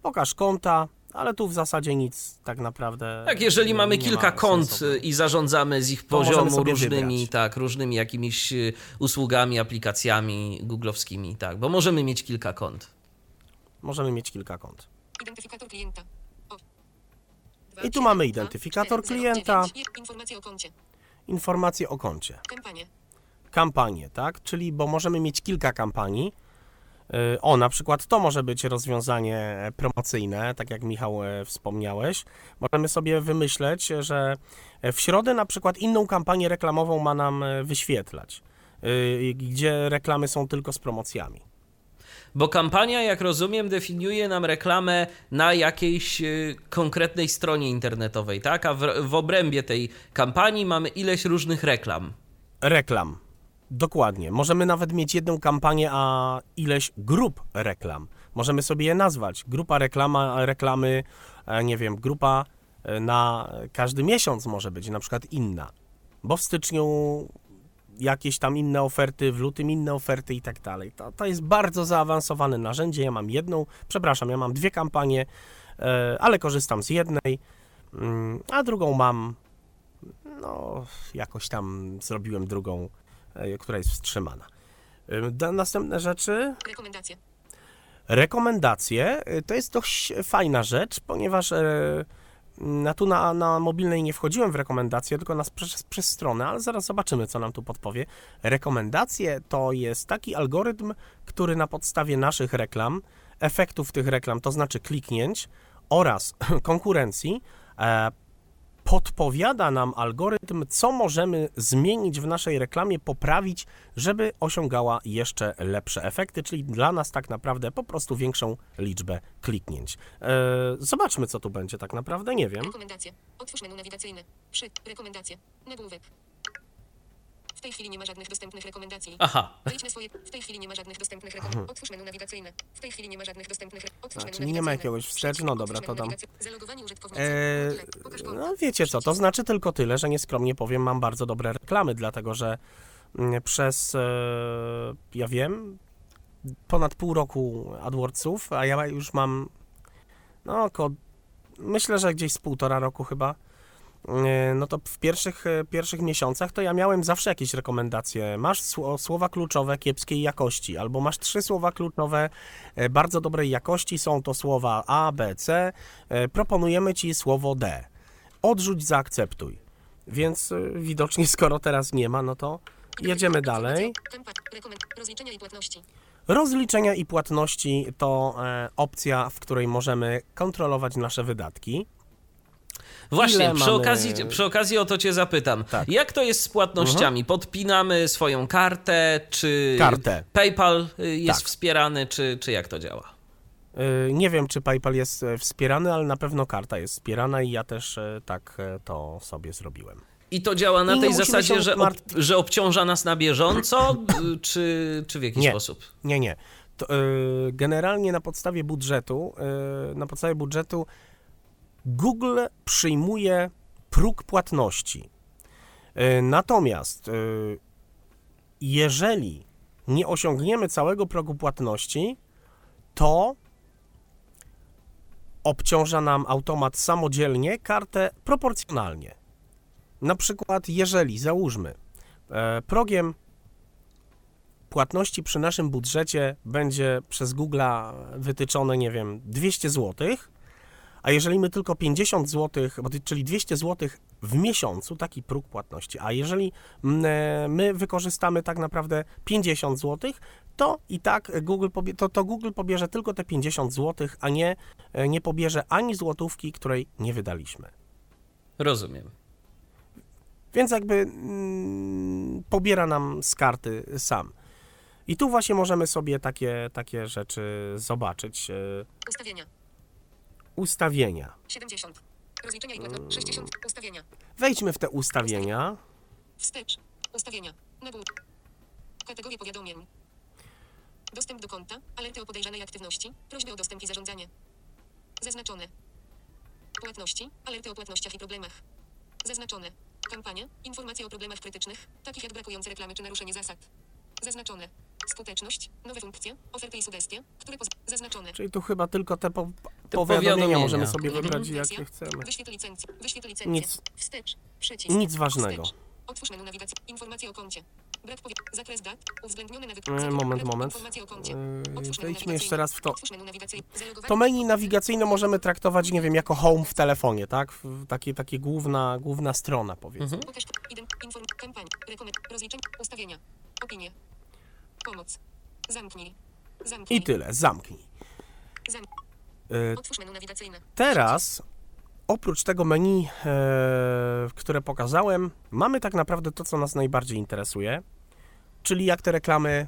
[SPEAKER 2] Pokaż konta, ale tu w zasadzie nic tak naprawdę.
[SPEAKER 1] Tak, jeżeli mamy
[SPEAKER 2] nie
[SPEAKER 1] kilka
[SPEAKER 2] ma
[SPEAKER 1] kont
[SPEAKER 2] sensu.
[SPEAKER 1] y, i zarządzamy z ich poziomu różnymi,
[SPEAKER 2] wybrać.
[SPEAKER 1] tak, różnymi jakimiś y, usługami, aplikacjami googlowskimi, tak, bo możemy mieć kilka kont.
[SPEAKER 2] Możemy mieć kilka kont.
[SPEAKER 4] Identyfikator klienta. O. Dwa,
[SPEAKER 2] I tu mamy identyfikator klienta.
[SPEAKER 4] Informacje o koncie.
[SPEAKER 2] Informacje o koncie.
[SPEAKER 4] Kampanie.
[SPEAKER 2] Kampanie, tak? Czyli, bo możemy mieć kilka kampanii. O, na przykład to może być rozwiązanie promocyjne, tak jak Michał e, wspomniałeś. Możemy sobie wymyśleć, że w środę na przykład inną kampanię reklamową ma nam e, wyświetlać, gdzie reklamy są tylko z promocjami.
[SPEAKER 1] Bo kampania, jak rozumiem, definiuje nam reklamę na jakiejś konkretnej stronie internetowej, tak? A w, w obrębie tej kampanii mamy ileś różnych reklam.
[SPEAKER 2] Reklam. Dokładnie. Możemy nawet mieć jedną kampanię, a ileś grup reklam. Możemy sobie je nazwać. Grupa reklama, reklamy, e, nie wiem, grupa e, na każdy miesiąc może być, na przykład inna. Bo w styczniu jakieś tam inne oferty, w lutym inne oferty i tak dalej. To, to jest bardzo zaawansowane narzędzie. Ja mam jedną, przepraszam, ja mam dwie kampanie, e, ale korzystam z jednej, mm, a drugą mam, no, jakoś tam zrobiłem drugą która jest wstrzymana. E, Następne rzeczy,
[SPEAKER 4] Rekomendacje.
[SPEAKER 2] rekomendacje. E, To jest dość fajna rzecz, ponieważ e, na, tu na, na mobilnej nie wchodziłem w rekomendacje, tylko nas przez, przez stronę, ale zaraz zobaczymy, co nam tu podpowie. Rekomendacje to jest taki algorytm, który na podstawie naszych reklam, efektów tych reklam, to znaczy kliknięć oraz (clears throat) konkurencji, e, podpowiada nam algorytm, co możemy zmienić w naszej reklamie, poprawić, żeby osiągała jeszcze lepsze efekty, czyli dla nas tak naprawdę po prostu większą liczbę kliknięć. E, zobaczmy, co tu będzie tak naprawdę, nie wiem.
[SPEAKER 4] Rekomendacje. Otwórz menu nawigacyjne. Przy. Rekomendacje. Nagłówek. W tej chwili nie ma żadnych dostępnych rekomendacji.
[SPEAKER 1] Aha,
[SPEAKER 4] Wejdź na swoje. W tej chwili nie ma żadnych dostępnych rekomendacji. Otwórz menu nawigacyjne. W tej chwili nie ma żadnych dostępnych. Otwórz
[SPEAKER 2] A,
[SPEAKER 4] menu
[SPEAKER 2] czyli nie ma
[SPEAKER 4] nawigacyjne.
[SPEAKER 2] jakiegoś wstecz? No dobra, to dam.
[SPEAKER 4] nawigacyjne. Zalogowani użytkownicy.
[SPEAKER 2] E,
[SPEAKER 4] Multilek. Pokaż konto.
[SPEAKER 2] no wiecie co, to znaczy tylko tyle, że nieskromnie powiem, mam bardzo dobre reklamy, dlatego że mm, przez, e, ja wiem, ponad pół roku AdWordsów, a ja już mam, no około, myślę, że gdzieś z półtora roku chyba, no to w pierwszych, e, pierwszych miesiącach to ja miałem zawsze jakieś rekomendacje. Masz sło- słowa kluczowe kiepskiej jakości, albo masz trzy słowa kluczowe e, bardzo dobrej jakości, są to słowa A, B, C, e, proponujemy Ci słowo D. Odrzuć, zaakceptuj. Więc widocznie (laughs) skoro teraz nie ma, no to jedziemy dalej.
[SPEAKER 4] Rozliczenia i płatności.
[SPEAKER 2] Rozliczenia i płatności to e, opcja, w której możemy kontrolować nasze wydatki.
[SPEAKER 1] Właśnie, przy,
[SPEAKER 2] mamy-
[SPEAKER 1] okazji, przy okazji o to cię zapytam.
[SPEAKER 2] Tak. Mhm.
[SPEAKER 1] Jak to jest z płatnościami? Podpinamy swoją kartę, czy
[SPEAKER 2] Kartę.
[SPEAKER 1] PayPal y, jest
[SPEAKER 2] Tak.
[SPEAKER 1] wspierany, czy, czy jak to działa?
[SPEAKER 2] Y, Nie wiem, czy PayPal jest e, wspierany, ale na pewno karta jest wspierana i ja też e, tak e, to sobie zrobiłem.
[SPEAKER 1] I to działa na
[SPEAKER 2] I
[SPEAKER 1] tej zasadzie, że, ob, że obciąża nas na bieżąco, (clears throat) czy, czy w jakiś
[SPEAKER 2] Nie.
[SPEAKER 1] sposób?
[SPEAKER 2] Nie, nie. To, y, generalnie na podstawie budżetu, na podstawie budżetu Google przyjmuje próg płatności. Y, natomiast y, jeżeli nie osiągniemy całego progu płatności, to obciąża nam automat samodzielnie kartę proporcjonalnie. Na przykład, jeżeli załóżmy, e, progiem płatności przy naszym budżecie będzie przez Google'a wytyczone, nie wiem, 200 zł, a jeżeli my tylko 50 zł, czyli 200 zł w miesiącu, taki próg płatności, a jeżeli mm, e, my wykorzystamy tak naprawdę 50 zł, to i tak Google, pobie- to, to Google pobierze tylko te 50 zł, a nie, e, nie pobierze ani złotówki, której nie wydaliśmy.
[SPEAKER 1] Rozumiem.
[SPEAKER 2] Więc jakby mm, pobiera nam z karty sam. I tu właśnie możemy sobie takie, takie rzeczy zobaczyć. e,
[SPEAKER 4] Ustawienia.
[SPEAKER 2] Ustawienia.
[SPEAKER 4] 70. Rozliczenia i płatności. 60. Ustawienia.
[SPEAKER 2] Wejdźmy w te ustawienia.
[SPEAKER 4] Wstecz. Ustawienia. Nagłówek. Kategorie powiadomień. Dostęp do konta. Alerty o podejrzanej aktywności. Prośby o dostęp i zarządzanie. Zaznaczone. Płatności. Alerty o płatnościach i problemach. Zaznaczone. Kampanie. Informacje o problemach krytycznych, takich jak brakujące reklamy czy naruszenie zasad. Zaznaczone. Skuteczność. Nowe funkcje. Oferty i sugestie, które poz... Zaznaczone.
[SPEAKER 2] Czyli tu chyba tylko te, po,
[SPEAKER 1] Te
[SPEAKER 2] powiadomienia,
[SPEAKER 1] powiadomienia.
[SPEAKER 2] możemy sobie
[SPEAKER 4] Mhm.
[SPEAKER 2] wybrać, jakie chcemy.
[SPEAKER 4] Wyświetl licencję. Wyświetl licencję.
[SPEAKER 2] Nic.
[SPEAKER 4] Wstecz. Przycisk.
[SPEAKER 2] Nic ważnego.
[SPEAKER 4] Wstecz. Otwórz menu nawigacji. Informacje o koncie. Brak powie... Zakres dat. Uwzględnione nawyk...
[SPEAKER 2] E,
[SPEAKER 4] zakres-
[SPEAKER 2] moment, moment.
[SPEAKER 4] Informacje o koncie. Otwórz menu
[SPEAKER 2] Wejdźmy jeszcze raz w to.
[SPEAKER 4] Otwórz menu nawigacyjne. Zalogowanie.
[SPEAKER 2] To menu nawigacyjne możemy traktować, nie wiem, jako home w telefonie, tak? W- Takie, takie główna, główna strona, powiedzmy.
[SPEAKER 4] Pokaż ident, inform, kampanii, rekomend, rozliczeń, ustawienia, opinie, pomoc, zamknij, zamknij,
[SPEAKER 2] I tyle, zamknij.
[SPEAKER 4] Zam...
[SPEAKER 2] E,
[SPEAKER 4] Otwórz menu nawigacyjne.
[SPEAKER 2] Teraz, oprócz tego menu, e, które pokazałem, mamy tak naprawdę to, co nas najbardziej interesuje, czyli jak te reklamy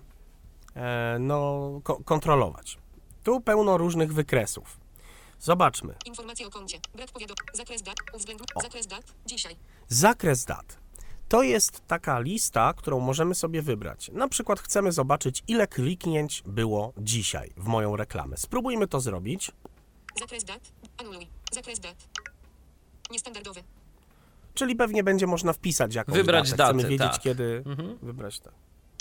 [SPEAKER 2] e, no, ko- kontrolować. Tu pełno różnych wykresów. Zobaczmy.
[SPEAKER 4] Informacje o koncie, brak powiadomień, zakres dat, zakres dat, dzisiaj,
[SPEAKER 2] Zakres dat. To jest taka lista, którą możemy sobie wybrać. Na przykład chcemy zobaczyć, ile kliknięć było dzisiaj w moją reklamę. Spróbujmy to zrobić.
[SPEAKER 4] zakres dat, anuluj, zakres dat, niestandardowy,
[SPEAKER 2] Czyli pewnie będzie można wpisać jakąś
[SPEAKER 1] Wybrać
[SPEAKER 2] datę. Chcemy
[SPEAKER 1] datę,
[SPEAKER 2] wiedzieć,
[SPEAKER 1] tak.
[SPEAKER 2] kiedy
[SPEAKER 1] Mhm.
[SPEAKER 2] wybrać to.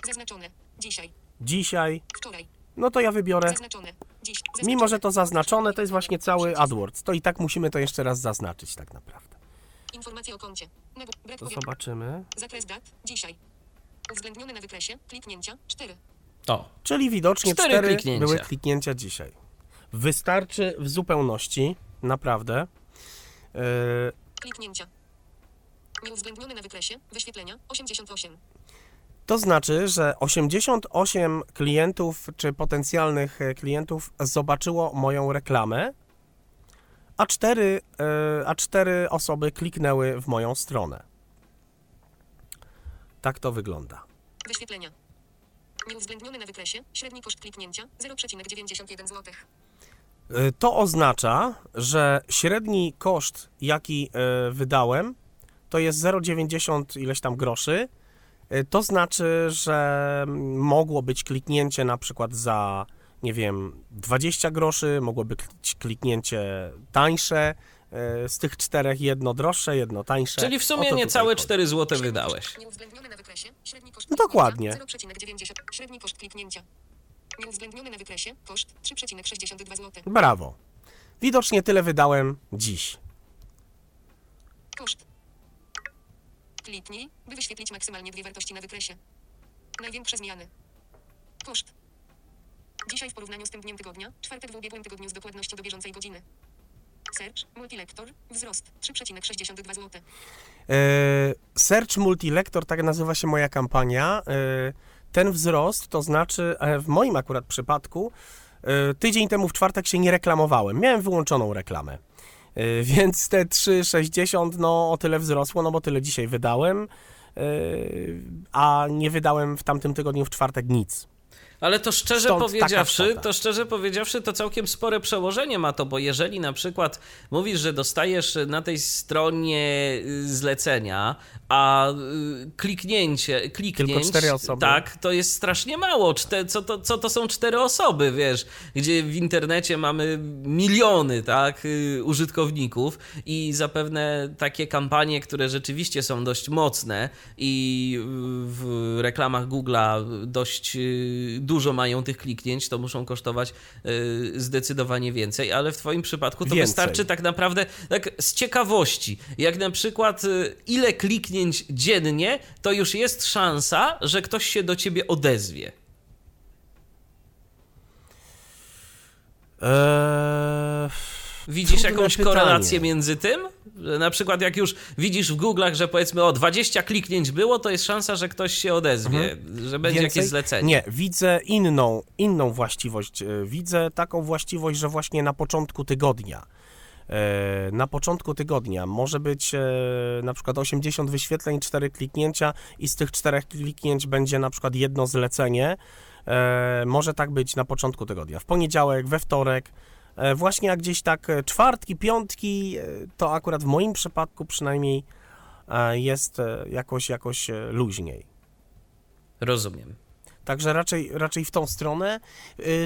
[SPEAKER 4] zaznaczone, dzisiaj,
[SPEAKER 2] Dzisiaj,
[SPEAKER 4] wczoraj,
[SPEAKER 2] no to ja wybiorę.
[SPEAKER 4] zaznaczone, dziś,
[SPEAKER 2] Mimo, że to zaznaczone, to jest właśnie cały AdWords. To i tak musimy to jeszcze raz zaznaczyć tak naprawdę.
[SPEAKER 4] informacje o koncie,
[SPEAKER 2] To zobaczymy.
[SPEAKER 4] zakres dat, dzisiaj, uwzględnione na wykresie, kliknięcia, 4,
[SPEAKER 1] To.
[SPEAKER 2] Czyli widocznie
[SPEAKER 1] Cztery
[SPEAKER 2] cztery,
[SPEAKER 1] kliknięcia.
[SPEAKER 2] były kliknięcia dzisiaj. Wystarczy w zupełności, naprawdę. Yy,
[SPEAKER 4] kliknięcia, nieuwzględnione na wykresie, wyświetlenia, 88,
[SPEAKER 2] To znaczy, że 88 klientów czy potencjalnych klientów zobaczyło moją reklamę, a 4, a 4 osoby kliknęły w moją stronę. Tak to wygląda.
[SPEAKER 4] Wyświetlenia. Nieuwzględnione na wykresie. Średni koszt kliknięcia 0,91 zł.
[SPEAKER 2] E, To oznacza, że średni koszt, jaki e, wydałem, to jest 0,90 ileś tam groszy. E, To znaczy, że mogło być kliknięcie na przykład za, nie wiem, 20 groszy, mogło być kliknięcie tańsze. e, Z tych czterech jedno droższe, jedno tańsze.
[SPEAKER 1] Czyli w sumie niecałe
[SPEAKER 2] chodzi.
[SPEAKER 1] 4 zł wydałeś.
[SPEAKER 4] Nieuwzględnione na wykresie. Średni koszt
[SPEAKER 2] No dokładnie.
[SPEAKER 4] 0,90. Średni koszt kliknięcia. Nieuwzględnione na wykresie. Koszt 3,62 zł.
[SPEAKER 2] Brawo. Widocznie tyle wydałem dziś.
[SPEAKER 4] Koszt. Kliknij, by wyświetlić maksymalnie dwie wartości na wykresie. Największe zmiany. Koszt. Dzisiaj w porównaniu z tym dniem tygodnia, czwartek w ubiegłym tygodniu z dokładnością do bieżącej godziny. Search, multilektor, wzrost 3,62 zł.
[SPEAKER 2] E, Search Multilektor, tak nazywa się moja kampania. E, Ten wzrost, to znaczy e, w moim akurat przypadku, e, tydzień temu w czwartek się nie reklamowałem. Miałem wyłączoną reklamę. Więc te 3,60 no o tyle wzrosło, no bo tyle dzisiaj wydałem, a nie wydałem w tamtym tygodniu w czwartek nic.
[SPEAKER 1] Ale to szczerze
[SPEAKER 2] Stąd
[SPEAKER 1] powiedziawszy, to szczerze powiedziawszy, to całkiem spore przełożenie ma to, bo jeżeli na przykład mówisz, że dostajesz na tej stronie y, zlecenia, a y, kliknięcie, kliknięć,
[SPEAKER 2] cztery osoby.
[SPEAKER 1] tak, to jest strasznie mało. Czte, co, to, co to są cztery osoby, wiesz, gdzie w internecie mamy miliony, tak, y, użytkowników i zapewne takie kampanie, które rzeczywiście są dość mocne i w reklamach Google'a dość dużo mają tych kliknięć, to muszą kosztować y, zdecydowanie więcej, ale w Twoim przypadku to
[SPEAKER 2] Więcej.
[SPEAKER 1] wystarczy tak naprawdę tak z ciekawości. Jak na przykład y, ile kliknięć dziennie, to już jest szansa, że ktoś się do Ciebie odezwie.
[SPEAKER 2] Eee,
[SPEAKER 1] Widzisz
[SPEAKER 2] Trudne
[SPEAKER 1] jakąś
[SPEAKER 2] pytanie.
[SPEAKER 1] korelację między tym? Na przykład jak już widzisz w Google'ach, że powiedzmy o 20 kliknięć było, to jest szansa, że ktoś się odezwie, że będzie jakieś zlecenie.
[SPEAKER 2] Nie, widzę inną, inną właściwość. E, Widzę taką właściwość, że właśnie na początku tygodnia. e, Na początku tygodnia może być e, na przykład 80 wyświetleń, 4 kliknięcia i z tych 4 kliknięć będzie na przykład jedno zlecenie. Może tak być na początku tygodnia. W poniedziałek, we wtorek. E, Właśnie jak gdzieś tak e, czwartki, piątki, e, to akurat w moim przypadku przynajmniej jest jakoś, jakoś luźniej.
[SPEAKER 1] Rozumiem.
[SPEAKER 2] Także raczej, raczej w tą stronę.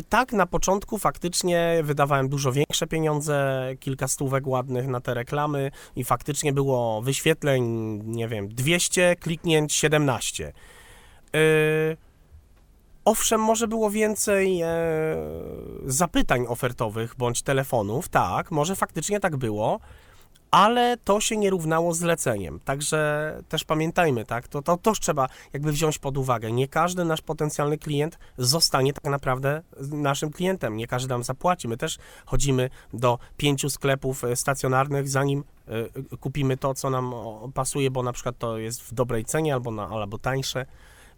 [SPEAKER 2] Tak, na początku faktycznie wydawałem dużo większe pieniądze, kilka stówek ładnych na te reklamy i faktycznie było wyświetleń, nie wiem, 200, kliknięć 17. Y, Owszem, może było więcej e, zapytań ofertowych bądź telefonów, tak, może faktycznie tak było, ale to się nie równało zleceniem. Także też pamiętajmy, tak, to, to też trzeba jakby wziąć pod uwagę. Nie każdy nasz potencjalny klient zostanie tak naprawdę naszym klientem, nie każdy nam zapłaci. My też chodzimy do pięciu sklepów e, stacjonarnych, zanim e, kupimy to, co nam pasuje, bo na przykład to jest w dobrej cenie albo, na, albo tańsze.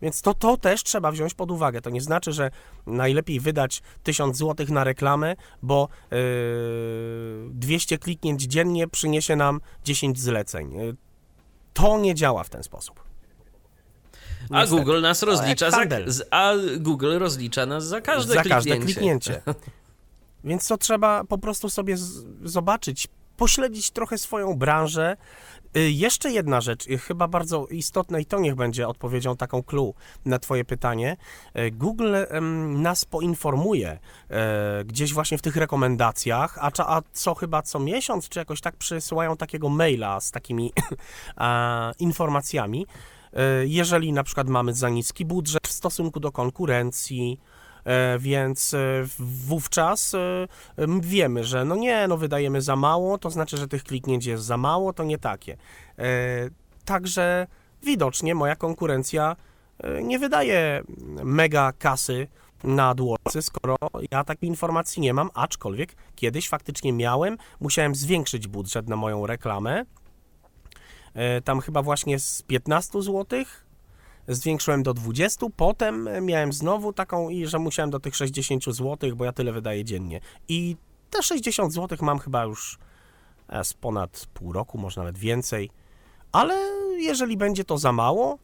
[SPEAKER 2] Więc to, to też trzeba wziąć pod uwagę. To nie znaczy, że najlepiej wydać 1000 zł na reklamę, bo yy, 200 kliknięć dziennie przyniesie nam 10 zleceń. Yy, To nie działa w ten sposób.
[SPEAKER 1] A
[SPEAKER 2] Niestety.
[SPEAKER 1] Google nas
[SPEAKER 2] Ale
[SPEAKER 1] rozlicza za, a Google rozlicza nas za każde
[SPEAKER 2] za
[SPEAKER 1] kliknięcie.
[SPEAKER 2] każde kliknięcie. (laughs) Więc to trzeba po prostu sobie zobaczyć, pośledzić trochę swoją branżę. Y, Jeszcze jedna rzecz, y, chyba bardzo istotna i to niech będzie odpowiedzią taką clue na twoje pytanie. Y, Google nas poinformuje e, gdzieś właśnie w tych rekomendacjach, a, co chyba co miesiąc, czy jakoś tak przysyłają takiego maila z takimi (coughs) informacjami, jeżeli na przykład mamy za niski budżet w stosunku do konkurencji, Więc e, wówczas e, em, wiemy, że no nie, no wydajemy za mało, to znaczy, że tych kliknięć jest za mało, to nie takie. E, Także widocznie moja konkurencja e, nie wydaje mega kasy na AdWordsy, skoro ja takiej informacji nie mam, aczkolwiek kiedyś faktycznie miałem, musiałem zwiększyć budżet na moją reklamę. E, Tam chyba właśnie z 15 złotych zwiększyłem do 20, potem miałem znowu taką, że musiałem do tych 60 zł, bo ja tyle wydaję dziennie. I te 60 zł mam chyba już e, z ponad pół roku, może nawet więcej. Ale jeżeli będzie to za mało,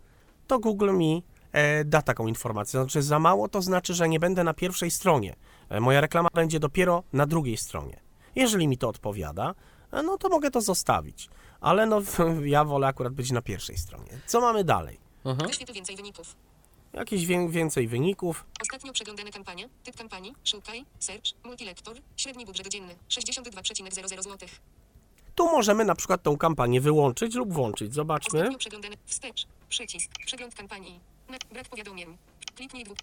[SPEAKER 2] to Google mi e, da taką informację. Znaczy za mało to znaczy, że nie będę na pierwszej stronie. E, moja reklama będzie dopiero na drugiej stronie. Jeżeli mi to odpowiada, no to mogę to zostawić. Ale no (laughs) ja wolę akurat być na pierwszej stronie. Co mamy dalej?
[SPEAKER 1] Mhm.
[SPEAKER 4] Wyświetl więcej wyników.
[SPEAKER 2] Jakieś wię- więcej wyników.
[SPEAKER 4] Ostatnio przeglądane kampania. Typ kampanii. Szukaj. Search. Multilektor. Średni budżet dzienny. 62,00 zł.
[SPEAKER 2] Tu możemy na przykład tą kampanię wyłączyć lub włączyć. Zobaczmy.
[SPEAKER 4] Ostatnio przeglądane. Wstecz. Przycisk. Przegląd kampanii. Na, brak powiadomień. Kliknij dwóch.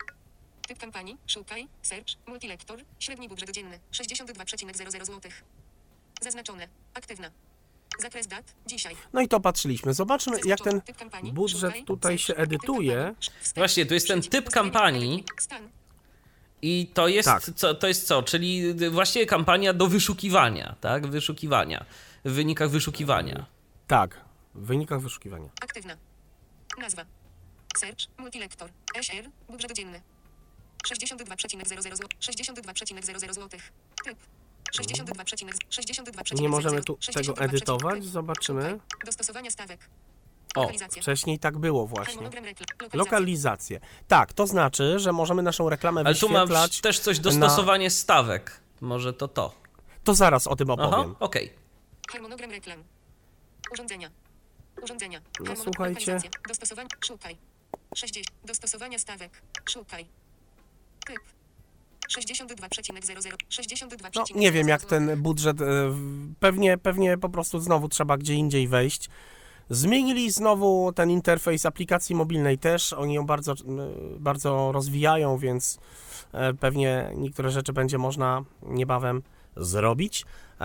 [SPEAKER 4] Typ kampanii. Szukaj. Search. Multilektor. Średni budżet dzienny. 62,00 zł. Zaznaczone. Aktywna. Zakres dat. Dzisiaj.
[SPEAKER 2] No i to patrzyliśmy. Zobaczmy, jak ten budżet tutaj się edytuje.
[SPEAKER 1] Właśnie, tu jest ten typ kampanii. I to jest,
[SPEAKER 2] Tak.
[SPEAKER 1] co, to jest co? Czyli właściwie kampania do wyszukiwania, tak? Wyszukiwania. W wynikach wyszukiwania.
[SPEAKER 2] Tak, w wynikach wyszukiwania.
[SPEAKER 4] Aktywna. Nazwa. Search. Multilektor. SR. Budżet dzienny. 62,00 zł. 62,00 zł. Typ. 62,00 62,00
[SPEAKER 2] Nie możemy tu
[SPEAKER 4] 62,00
[SPEAKER 2] tego edytować, zobaczymy.
[SPEAKER 4] Dostosowania stawek.
[SPEAKER 1] O,
[SPEAKER 4] Lokalizacja.
[SPEAKER 2] Wcześniej tak było właśnie. Lokalizację. Tak, to znaczy, że możemy naszą reklamę
[SPEAKER 1] Ale tu ma
[SPEAKER 2] wyświetlać.
[SPEAKER 1] też coś dostosowanie stawek. Może to to.
[SPEAKER 2] To zaraz o tym
[SPEAKER 1] Aha,
[SPEAKER 2] opowiem.
[SPEAKER 1] okej.
[SPEAKER 4] Harmonogram reklam. Urządzenia. Urządzenia.
[SPEAKER 2] No, słuchajcie.
[SPEAKER 4] Dostosowanie. Szukaj. 60. Dostosowania stawek. Szukaj. Typ. 62,00 62,00
[SPEAKER 2] No, nie wiem, jak ten budżet. e, Pewnie, pewnie po prostu znowu trzeba gdzie indziej wejść. Zmienili znowu ten interfejs aplikacji mobilnej też. Oni ją bardzo, bardzo rozwijają, więc e, pewnie niektóre rzeczy będzie można niebawem zrobić. E,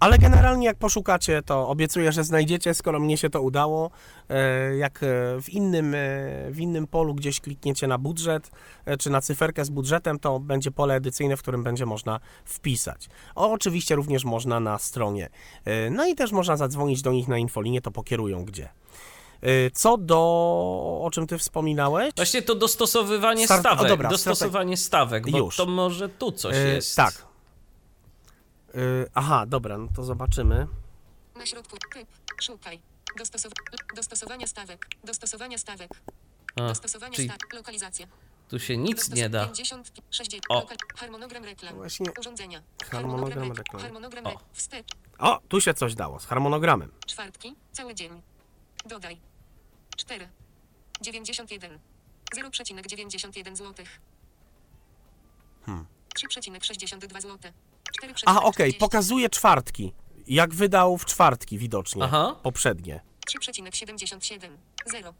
[SPEAKER 2] Ale generalnie, jak poszukacie, to obiecuję, że znajdziecie, skoro mnie się to udało. E, Jak e, w innym, w innym polu gdzieś klikniecie na budżet, czy na cyferkę z budżetem, to będzie pole edycyjne, w którym będzie można wpisać. O, oczywiście również można na stronie. No i też można zadzwonić do nich na infolinię, to pokierują gdzie. Co do, o czym ty wspominałeś?
[SPEAKER 1] Właśnie to dostosowywanie
[SPEAKER 2] Start- o,
[SPEAKER 1] stawek.
[SPEAKER 2] dobra,
[SPEAKER 1] dostosowanie stawek, bo
[SPEAKER 2] Już.
[SPEAKER 1] to może tu coś
[SPEAKER 2] E,
[SPEAKER 1] jest.
[SPEAKER 2] Tak. E, Aha, dobra, no to zobaczymy.
[SPEAKER 4] Na środku. Typ. Szukaj. Dostosow... Dostosowania stawek. Dostosowania stawek.
[SPEAKER 1] A,
[SPEAKER 4] Dostosowania
[SPEAKER 1] czyli
[SPEAKER 4] stawek. Lokalizacja.
[SPEAKER 1] tu się nic
[SPEAKER 4] Dostos-
[SPEAKER 1] nie da.
[SPEAKER 4] 50, 60.
[SPEAKER 1] O.
[SPEAKER 4] Lokal... Harmonogram reklam.
[SPEAKER 2] Właśnie
[SPEAKER 4] Urządzenia.
[SPEAKER 2] harmonogram
[SPEAKER 4] rek-
[SPEAKER 2] reklam.
[SPEAKER 4] Harmonogram
[SPEAKER 2] O.
[SPEAKER 4] Wstecz.
[SPEAKER 2] O, tu się coś dało z harmonogramem.
[SPEAKER 4] Czwartki. Cały dzień. Dodaj. 4. 91. 0,91 zł.
[SPEAKER 2] Hmm.
[SPEAKER 4] 3,62 zł. 4,
[SPEAKER 2] Aha, okej, pokazuje czwartki. Jak wydał w czwartki widocznie.
[SPEAKER 1] Aha.
[SPEAKER 2] Poprzednie.
[SPEAKER 4] 3,77. 0.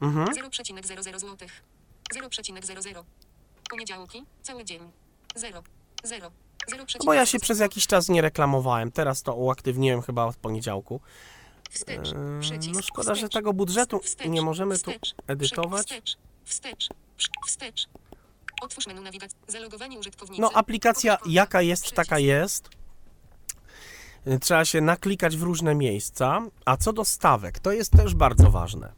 [SPEAKER 2] Mhm.
[SPEAKER 4] 0,00 zł. 0,00. Poniedziałki. Cały dzień. 0. 0. 0,
[SPEAKER 2] No bo ja się przez jakiś czas nie reklamowałem. Teraz to uaktywniłem chyba od poniedziałku.
[SPEAKER 4] Wstecz.
[SPEAKER 2] Eee,
[SPEAKER 4] Przycisk.
[SPEAKER 2] no szkoda, że
[SPEAKER 4] Wstecz.
[SPEAKER 2] tego budżetu
[SPEAKER 4] Wstecz.
[SPEAKER 2] nie możemy tu
[SPEAKER 4] Wstecz.
[SPEAKER 2] edytować.
[SPEAKER 4] Wstecz. Wstecz. Wstecz. Wstecz. Otwórz menu nawigacji. Zalogowanie użytkownicy.
[SPEAKER 2] No aplikacja jaka jest, taka jest. Y, Trzeba się naklikać w różne miejsca. A co do stawek, to jest też bardzo ważne. E,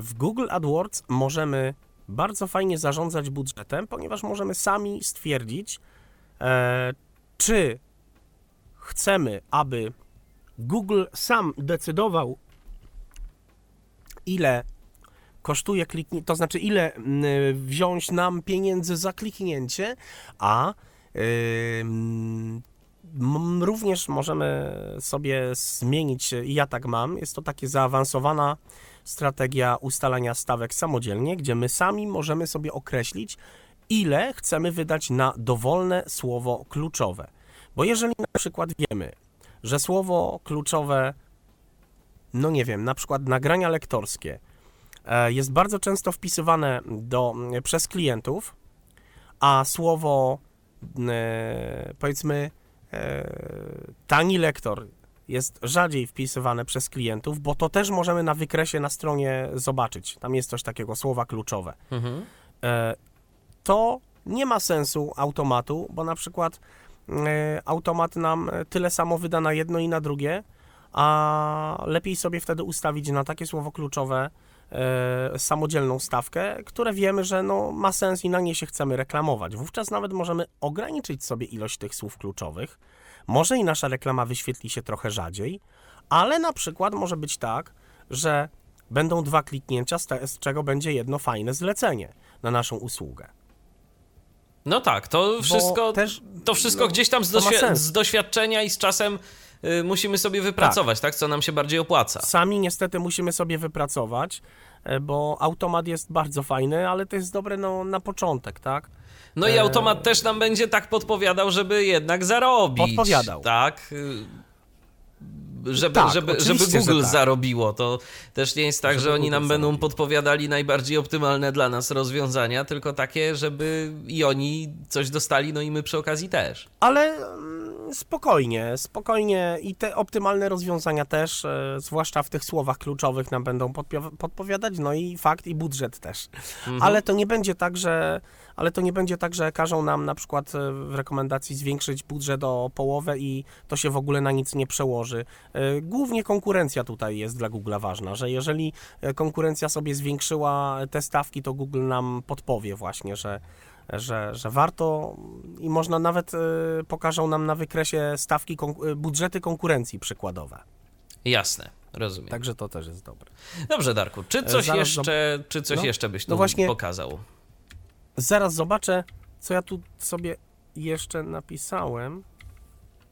[SPEAKER 2] W Google AdWords możemy bardzo fajnie zarządzać budżetem, ponieważ możemy sami stwierdzić, e, czy chcemy, aby Google sam decydował, ile kosztuje kliknięcie, to znaczy ile mm, wziąć nam pieniędzy za kliknięcie, a m- również możemy sobie zmienić, i ja tak mam, jest to takie zaawansowana strategia ustalania stawek samodzielnie, gdzie my sami możemy sobie określić, ile chcemy wydać na dowolne słowo kluczowe. Bo jeżeli na przykład wiemy, że słowo kluczowe, no nie wiem, na przykład nagrania lektorskie, e, jest bardzo często wpisywane do, przez klientów, a słowo e, powiedzmy e, tani lektor jest rzadziej wpisywane przez klientów, bo to też możemy na wykresie na stronie zobaczyć. Tam jest coś takiego, słowa kluczowe.
[SPEAKER 1] Mhm.
[SPEAKER 2] E, to nie ma sensu automatu, bo na przykład e, automat nam tyle samo wyda na jedno i na drugie, a lepiej sobie wtedy ustawić na takie słowo kluczowe e, samodzielną stawkę, które wiemy, że no, ma sens i na nie się chcemy reklamować. Wówczas nawet możemy ograniczyć sobie ilość tych słów kluczowych. Może i nasza reklama wyświetli się trochę rzadziej, ale na przykład może być tak, że będą dwa kliknięcia, z, czego będzie jedno fajne zlecenie na naszą usługę.
[SPEAKER 1] No tak, to wszystko,
[SPEAKER 2] też,
[SPEAKER 1] to wszystko
[SPEAKER 2] no,
[SPEAKER 1] gdzieś tam z, doświ- z doświadczenia i z czasem musimy sobie wypracować, tak. Co nam się bardziej opłaca.
[SPEAKER 2] Sami niestety musimy sobie wypracować, e, bo automat jest bardzo fajny, ale to jest dobre no, na początek, tak?
[SPEAKER 1] No i
[SPEAKER 2] E,
[SPEAKER 1] automat też nam będzie tak podpowiadał, żeby jednak zarobić.
[SPEAKER 2] Podpowiadał.
[SPEAKER 1] Tak. y, Żeby,
[SPEAKER 2] Tak,
[SPEAKER 1] żeby, żeby Google
[SPEAKER 2] tak.
[SPEAKER 1] zarobiło. To też nie jest tak,
[SPEAKER 2] Żeby
[SPEAKER 1] że oni
[SPEAKER 2] Google
[SPEAKER 1] nam będą podpowiadali najbardziej optymalne dla nas rozwiązania, tylko takie, żeby i oni coś dostali, no i my przy okazji też.
[SPEAKER 2] Ale Spokojnie, spokojnie i te optymalne rozwiązania też, e, zwłaszcza w tych słowach kluczowych nam będą podpowiadać, no i fakt i budżet też.
[SPEAKER 1] Mhm.
[SPEAKER 2] Ale to nie będzie tak, że ale to nie będzie tak, że każą nam na przykład e, w rekomendacji zwiększyć budżet o połowę i to się w ogóle na nic nie przełoży. E, Głównie konkurencja tutaj jest dla Google'a ważna, że jeżeli konkurencja sobie zwiększyła te stawki, to Google nam podpowie właśnie, że że, że warto i można nawet e, pokażą nam na wykresie stawki, e, budżety konkurencji przykładowe.
[SPEAKER 1] Jasne, rozumiem.
[SPEAKER 2] Także to też jest dobre.
[SPEAKER 1] Dobrze, Darku, czy coś
[SPEAKER 2] zaraz
[SPEAKER 1] jeszcze, czy coś
[SPEAKER 2] no,
[SPEAKER 1] jeszcze byś tu
[SPEAKER 2] no właśnie-
[SPEAKER 1] pokazał?
[SPEAKER 2] Zaraz zobaczę, co ja tu sobie jeszcze napisałem.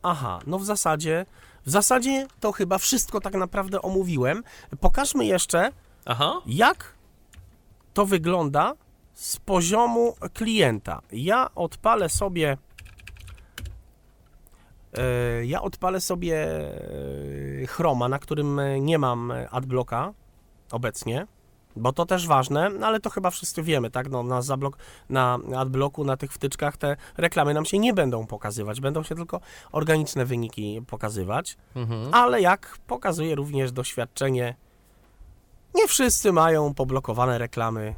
[SPEAKER 2] Aha, no w zasadzie, w zasadzie to chyba wszystko tak naprawdę omówiłem. Pokażmy jeszcze,
[SPEAKER 1] Aha,
[SPEAKER 2] jak to wygląda z poziomu klienta. Ja odpalę sobie. e, Ja odpalę sobie e, Chroma, na którym e, nie mam adblocka obecnie, bo to też ważne, no ale to chyba wszyscy wiemy, tak? No, na, zablok, na adblocku, na tych wtyczkach te reklamy nam się nie będą pokazywać, będą się tylko organiczne wyniki pokazywać,
[SPEAKER 1] mhm.
[SPEAKER 2] ale jak pokazuje również doświadczenie, nie wszyscy mają poblokowane reklamy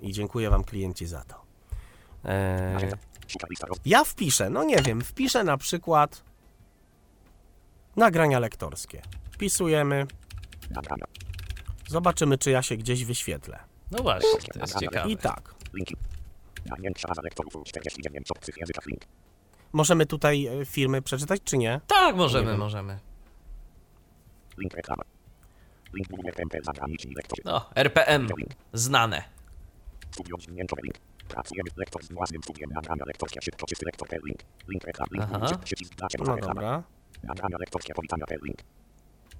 [SPEAKER 2] i dziękuję Wam klienci za to. Eee, ja wpiszę, no nie wiem, wpiszę na przykład nagrania lektorskie. Wpisujemy, zobaczymy, czy ja się gdzieś wyświetlę.
[SPEAKER 1] no właśnie, to jest ciekawe.
[SPEAKER 2] I tak,
[SPEAKER 3] Linki. Największa baza lektorów 49 obcych językach link.
[SPEAKER 2] możemy tutaj e, firmy przeczytać, czy nie?
[SPEAKER 1] Tak,
[SPEAKER 2] Nie
[SPEAKER 1] możemy,
[SPEAKER 2] wiem.
[SPEAKER 1] możemy.
[SPEAKER 3] Link reklama. Link.
[SPEAKER 1] No, RPM, znane.
[SPEAKER 3] Studio dźwiękowe link. Pracujemy z lektor z własnym studiem nagrania lektorskie szybko czysty lektor per link. Link reklam. Link przycisk dla ciebie
[SPEAKER 2] No
[SPEAKER 3] reklama.
[SPEAKER 2] dobra.
[SPEAKER 3] Nagrania lektorskie powitania per link.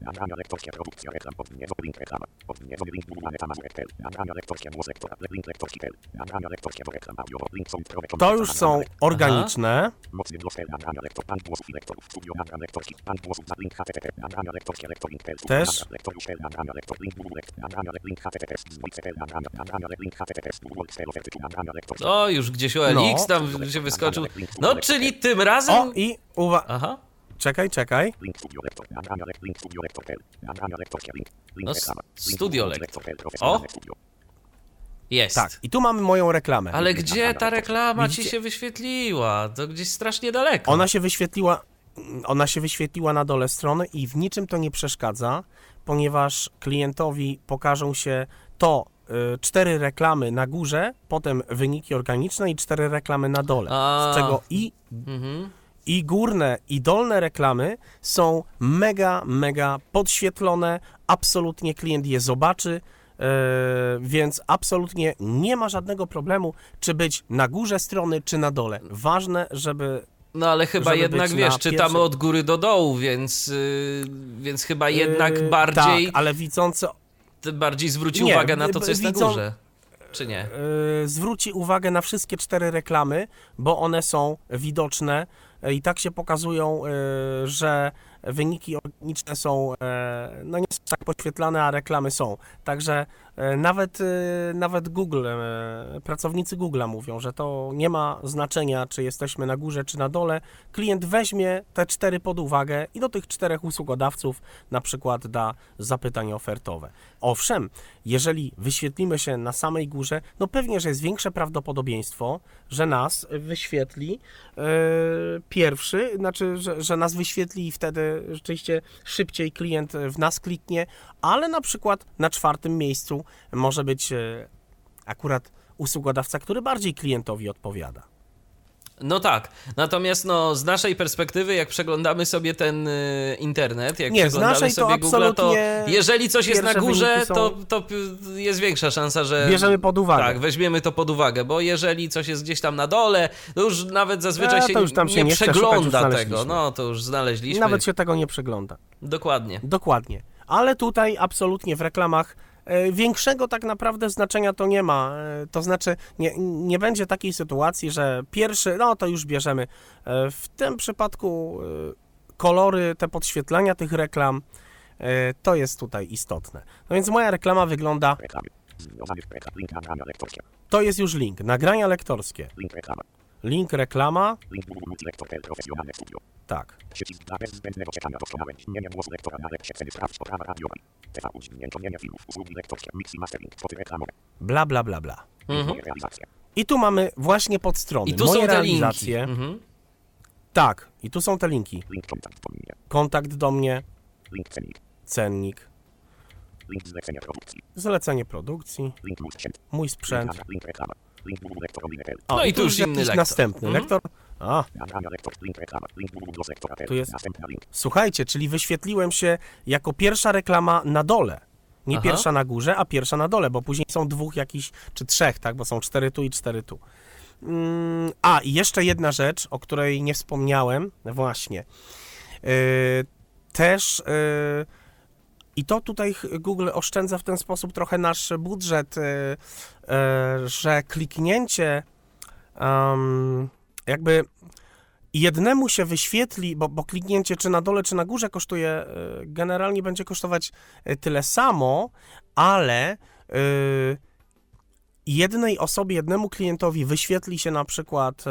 [SPEAKER 3] Nagrania lektorskie produkcja reklam link reklama. Link Google Mazurek.pl. Nagrania lektorskie głos lektora. Link lektorski.pl. Nagrania lektorskie do reklam audio. Link są
[SPEAKER 2] To już są organiczne.
[SPEAKER 3] Mocny głos nagrania lektor. Pan głosów i lektorów. Studio nagrań lektorskich. Pan głosów za link http. Nagrania lektorskie lektor link.
[SPEAKER 2] Też.
[SPEAKER 3] Lektor już. Nagrania lektor link Google lekt. Nagrania link. Dzwonice. Nagrania. Nagrania link. Google oferty. Nagrania lektor.
[SPEAKER 1] O, już gdzieś OLX
[SPEAKER 2] No.
[SPEAKER 1] tam się wyskoczył. No, czyli tym razem...
[SPEAKER 2] O, i uwa...
[SPEAKER 1] Aha,
[SPEAKER 2] Czekaj, czekaj.
[SPEAKER 1] No, studio lektor.
[SPEAKER 3] studio.
[SPEAKER 1] jest.
[SPEAKER 2] Tak, i tu mamy moją reklamę.
[SPEAKER 1] Ale gdzie ta reklama ci
[SPEAKER 2] Widzicie?
[SPEAKER 1] się wyświetliła? To gdzieś strasznie daleko.
[SPEAKER 2] Ona się wyświetliła, ona się wyświetliła na dole strony i w niczym to nie przeszkadza, ponieważ klientowi pokażą się to y, cztery reklamy na górze, potem wyniki organiczne i cztery reklamy na dole.
[SPEAKER 1] A.
[SPEAKER 2] Z czego i,
[SPEAKER 1] Mhm.
[SPEAKER 2] I górne, i dolne reklamy są mega, mega podświetlone. Absolutnie klient je zobaczy. y, więc absolutnie nie ma żadnego problemu, czy być na górze strony, czy na dole. Ważne, żeby
[SPEAKER 1] No ale chyba jednak,
[SPEAKER 2] na
[SPEAKER 1] wiesz, czytamy
[SPEAKER 2] pierwszym-
[SPEAKER 1] od góry do dołu, więc, yy, więc chyba jednak
[SPEAKER 2] Yy,
[SPEAKER 1] bardziej,
[SPEAKER 2] Tak, ale widzący
[SPEAKER 1] bardziej zwróci
[SPEAKER 2] Nie,
[SPEAKER 1] uwagę na to,
[SPEAKER 2] b-
[SPEAKER 1] co jest na
[SPEAKER 2] widzą-
[SPEAKER 1] górze. Czy nie?
[SPEAKER 2] yy, zwróci uwagę na wszystkie cztery reklamy, bo one są widoczne i tak się pokazują, yy, że wyniki organiczne są, yy, no nie są tak podświetlane, a reklamy są. Także nawet, yy, nawet Google, yy, pracownicy Google'a mówią, że to nie ma znaczenia, czy jesteśmy na górze, czy na dole. Klient weźmie te cztery pod uwagę i do tych czterech usługodawców na przykład da zapytanie ofertowe. Owszem, jeżeli wyświetlimy się na samej górze, no pewnie, że jest większe prawdopodobieństwo, że nas wyświetli e, pierwszy, znaczy, że, że nas wyświetli i wtedy rzeczywiście szybciej klient w nas kliknie, ale na przykład na czwartym miejscu może być e, akurat usługodawca, który bardziej klientowi odpowiada.
[SPEAKER 1] No tak, natomiast no, z naszej perspektywy, jak przeglądamy sobie ten y, internet, jak
[SPEAKER 2] Nie,
[SPEAKER 1] przeglądamy sobie Google, to jeżeli coś jest na górze,
[SPEAKER 2] są-
[SPEAKER 1] to, to jest większa szansa, że...
[SPEAKER 2] Bierzemy pod uwagę.
[SPEAKER 1] Tak, weźmiemy to pod uwagę, bo jeżeli coś jest gdzieś tam na dole, to już nawet zazwyczaj
[SPEAKER 2] E,
[SPEAKER 1] się,
[SPEAKER 2] już tam się
[SPEAKER 1] nie,
[SPEAKER 2] nie chce szukać,
[SPEAKER 1] przegląda tego. No, to już znaleźliśmy.
[SPEAKER 2] Nawet się tego nie przegląda.
[SPEAKER 1] Dokładnie.
[SPEAKER 2] Dokładnie. Ale tutaj absolutnie w reklamach większego tak naprawdę znaczenia to nie ma. E, To znaczy nie, nie będzie takiej sytuacji, że pierwszy, no to już bierzemy. E, W tym przypadku e, kolory, te podświetlania tych reklam, e, to jest tutaj istotne. No więc moja reklama wygląda, to jest już link, nagrania lektorskie.
[SPEAKER 3] Link reklama.
[SPEAKER 2] Link reklama, tak.
[SPEAKER 3] Przycisk dla bez zbędnego czytania doskonałe brzmienie głos lektora na lekcie ceny sprawdź poprawa radiowa. TV udźwiękowienie filmów, usługi lektorskie, mix i mastering, spoty reklamowe.
[SPEAKER 2] Bla, bla, bla, bla.
[SPEAKER 3] Moje realizacje.
[SPEAKER 2] I tu mamy właśnie podstrony.
[SPEAKER 1] I tu
[SPEAKER 2] Moje
[SPEAKER 1] są te linki.
[SPEAKER 2] realizacje.
[SPEAKER 1] Mhm.
[SPEAKER 2] Tak, i tu są te linki.
[SPEAKER 3] Link kontakt do mnie.
[SPEAKER 2] Kontakt do mnie,
[SPEAKER 3] Link cennik.
[SPEAKER 2] cennik,
[SPEAKER 3] Link zlecenia produkcji.
[SPEAKER 2] zlecenie produkcji,
[SPEAKER 3] Link mój sprzęt.
[SPEAKER 2] mój sprzęt.
[SPEAKER 3] Link, link reklama.
[SPEAKER 2] O,
[SPEAKER 1] No i tu już
[SPEAKER 2] jest
[SPEAKER 1] inny
[SPEAKER 2] jakiś
[SPEAKER 1] lektor.
[SPEAKER 2] następny
[SPEAKER 1] Mhm.
[SPEAKER 2] lektor. A. Tu jest- słuchajcie, czyli wyświetliłem się jako pierwsza reklama na dole. Nie
[SPEAKER 1] Aha.
[SPEAKER 2] pierwsza na górze, a pierwsza na dole, bo później są dwóch jakichś, czy trzech, tak, bo są cztery tu i cztery tu. Mm, a, i jeszcze jedna rzecz, o której nie wspomniałem, właśnie. Yy, też yy, i to tutaj Google oszczędza w ten sposób trochę nasz budżet, yy, yy, że kliknięcie jakby jednemu się wyświetli, bo, bo kliknięcie czy na dole, czy na górze kosztuje, e, generalnie będzie kosztować tyle samo, ale jednej osobie, jednemu klientowi wyświetli się na przykład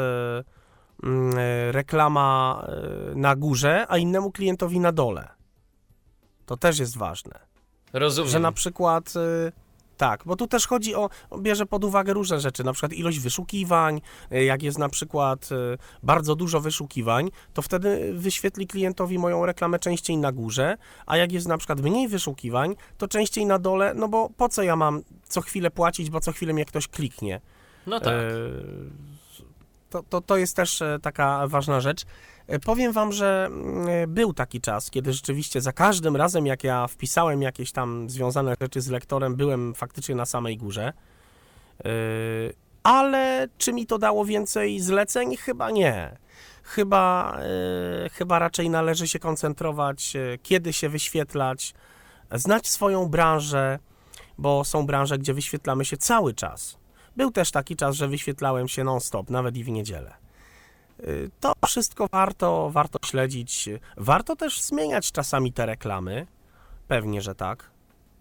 [SPEAKER 2] mm, reklama na górze, a innemu klientowi na dole. To też jest ważne.
[SPEAKER 1] Rozumiem.
[SPEAKER 2] Że na przykład. y, Tak, bo tu też chodzi o, bierze pod uwagę różne rzeczy, na przykład ilość wyszukiwań, y, jak jest na przykład y, bardzo dużo wyszukiwań, to wtedy wyświetli klientowi moją reklamę częściej na górze, a jak jest na przykład mniej wyszukiwań, to częściej na dole, no bo po co ja mam co chwilę płacić, bo co chwilę mnie ktoś kliknie.
[SPEAKER 1] No tak.
[SPEAKER 2] E, To, to, to jest też e, taka ważna rzecz. E, Powiem wam, że mm, e, był taki czas, kiedy rzeczywiście za każdym razem, jak ja wpisałem jakieś tam związane rzeczy z lektorem, byłem faktycznie na samej górze. Ale czy mi to dało więcej zleceń? Chyba nie. Chyba, chyba raczej należy się koncentrować, kiedy się wyświetlać, znać swoją branżę, bo są branże, gdzie wyświetlamy się cały czas. Był też taki czas, że wyświetlałem się non-stop, nawet i w niedzielę. Y, To wszystko warto, warto śledzić. Warto też zmieniać czasami te reklamy. Pewnie, że tak.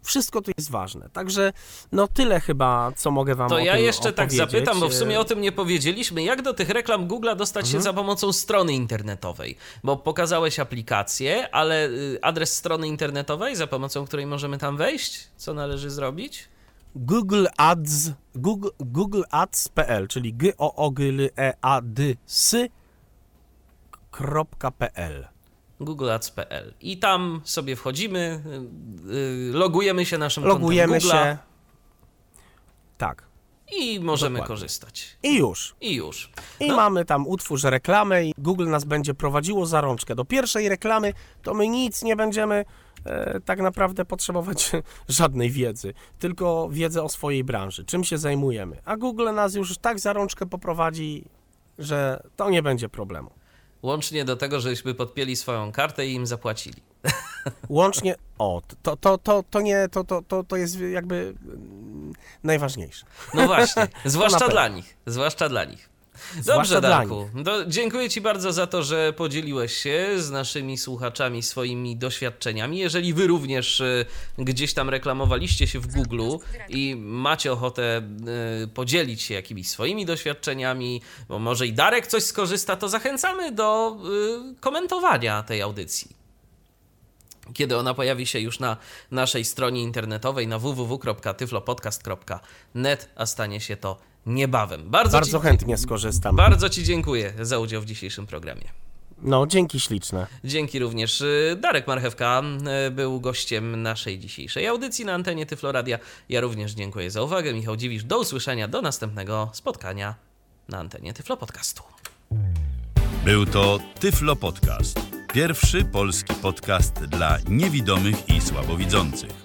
[SPEAKER 2] Wszystko to jest ważne. Także no tyle chyba, co mogę wam
[SPEAKER 1] To ja jeszcze tak zapytam, bo w sumie
[SPEAKER 2] Y,
[SPEAKER 1] o tym nie powiedzieliśmy. Jak do tych reklam Google'a dostać
[SPEAKER 2] Mhm.
[SPEAKER 1] się za pomocą strony internetowej? Bo pokazałeś aplikację, ale y, adres strony internetowej, za pomocą której możemy tam wejść? Co należy zrobić?
[SPEAKER 2] Google Ads, Google, Google Ads.pl, czyli g o o g l e a d s .pl.
[SPEAKER 1] googleads.pl i tam sobie wchodzimy, y, y, logujemy się naszym
[SPEAKER 2] Logujemy
[SPEAKER 1] kontem Google'a
[SPEAKER 2] się. Tak.
[SPEAKER 1] i możemy
[SPEAKER 2] Dokładnie.
[SPEAKER 1] korzystać.
[SPEAKER 2] I już.
[SPEAKER 1] I już.
[SPEAKER 2] I
[SPEAKER 1] No.
[SPEAKER 2] mamy tam utwórz reklamę i Google nas będzie prowadziło za rączkę. Do pierwszej reklamy to my nic nie będziemy tak naprawdę potrzebować (laughs) żadnej wiedzy, tylko wiedzę o swojej branży, czym się zajmujemy. A Google nas już tak za rączkę poprowadzi, że to nie będzie problemu.
[SPEAKER 1] Łącznie do tego, żeśmy podpięli swoją kartę i im zapłacili. (laughs)
[SPEAKER 2] Łącznie, o, to, to, to, to nie, to, to, to, to jest jakby mm, najważniejsze.
[SPEAKER 1] No właśnie, (laughs) zwłaszcza dla nich. Zwłaszcza dla nich. Dobrze, Darku. To dziękuję Ci bardzo za to, że podzieliłeś się z naszymi słuchaczami swoimi doświadczeniami. Jeżeli Wy również y, gdzieś tam reklamowaliście się w Google i macie ochotę y, podzielić się jakimiś swoimi doświadczeniami, bo może i Darek coś skorzysta, to zachęcamy do y, komentowania tej audycji kiedy ona pojawi się już na naszej stronie internetowej na www.tyflopodcast.net, a stanie się to niebawem. Bardzo,
[SPEAKER 2] Bardzo
[SPEAKER 1] ci,
[SPEAKER 2] chętnie skorzystam.
[SPEAKER 1] bardzo Ci dziękuję za udział w dzisiejszym programie.
[SPEAKER 2] No, dzięki śliczne.
[SPEAKER 1] Dzięki również y, Darek Marchewka y, był gościem naszej dzisiejszej audycji na antenie Tyfloradia. Ja również dziękuję za uwagę. Michał Dziwisz, do usłyszenia, do następnego spotkania na antenie Tyflo Podcastu.
[SPEAKER 6] Był to Tyflo Podcast. Pierwszy polski podcast dla niewidomych i słabowidzących.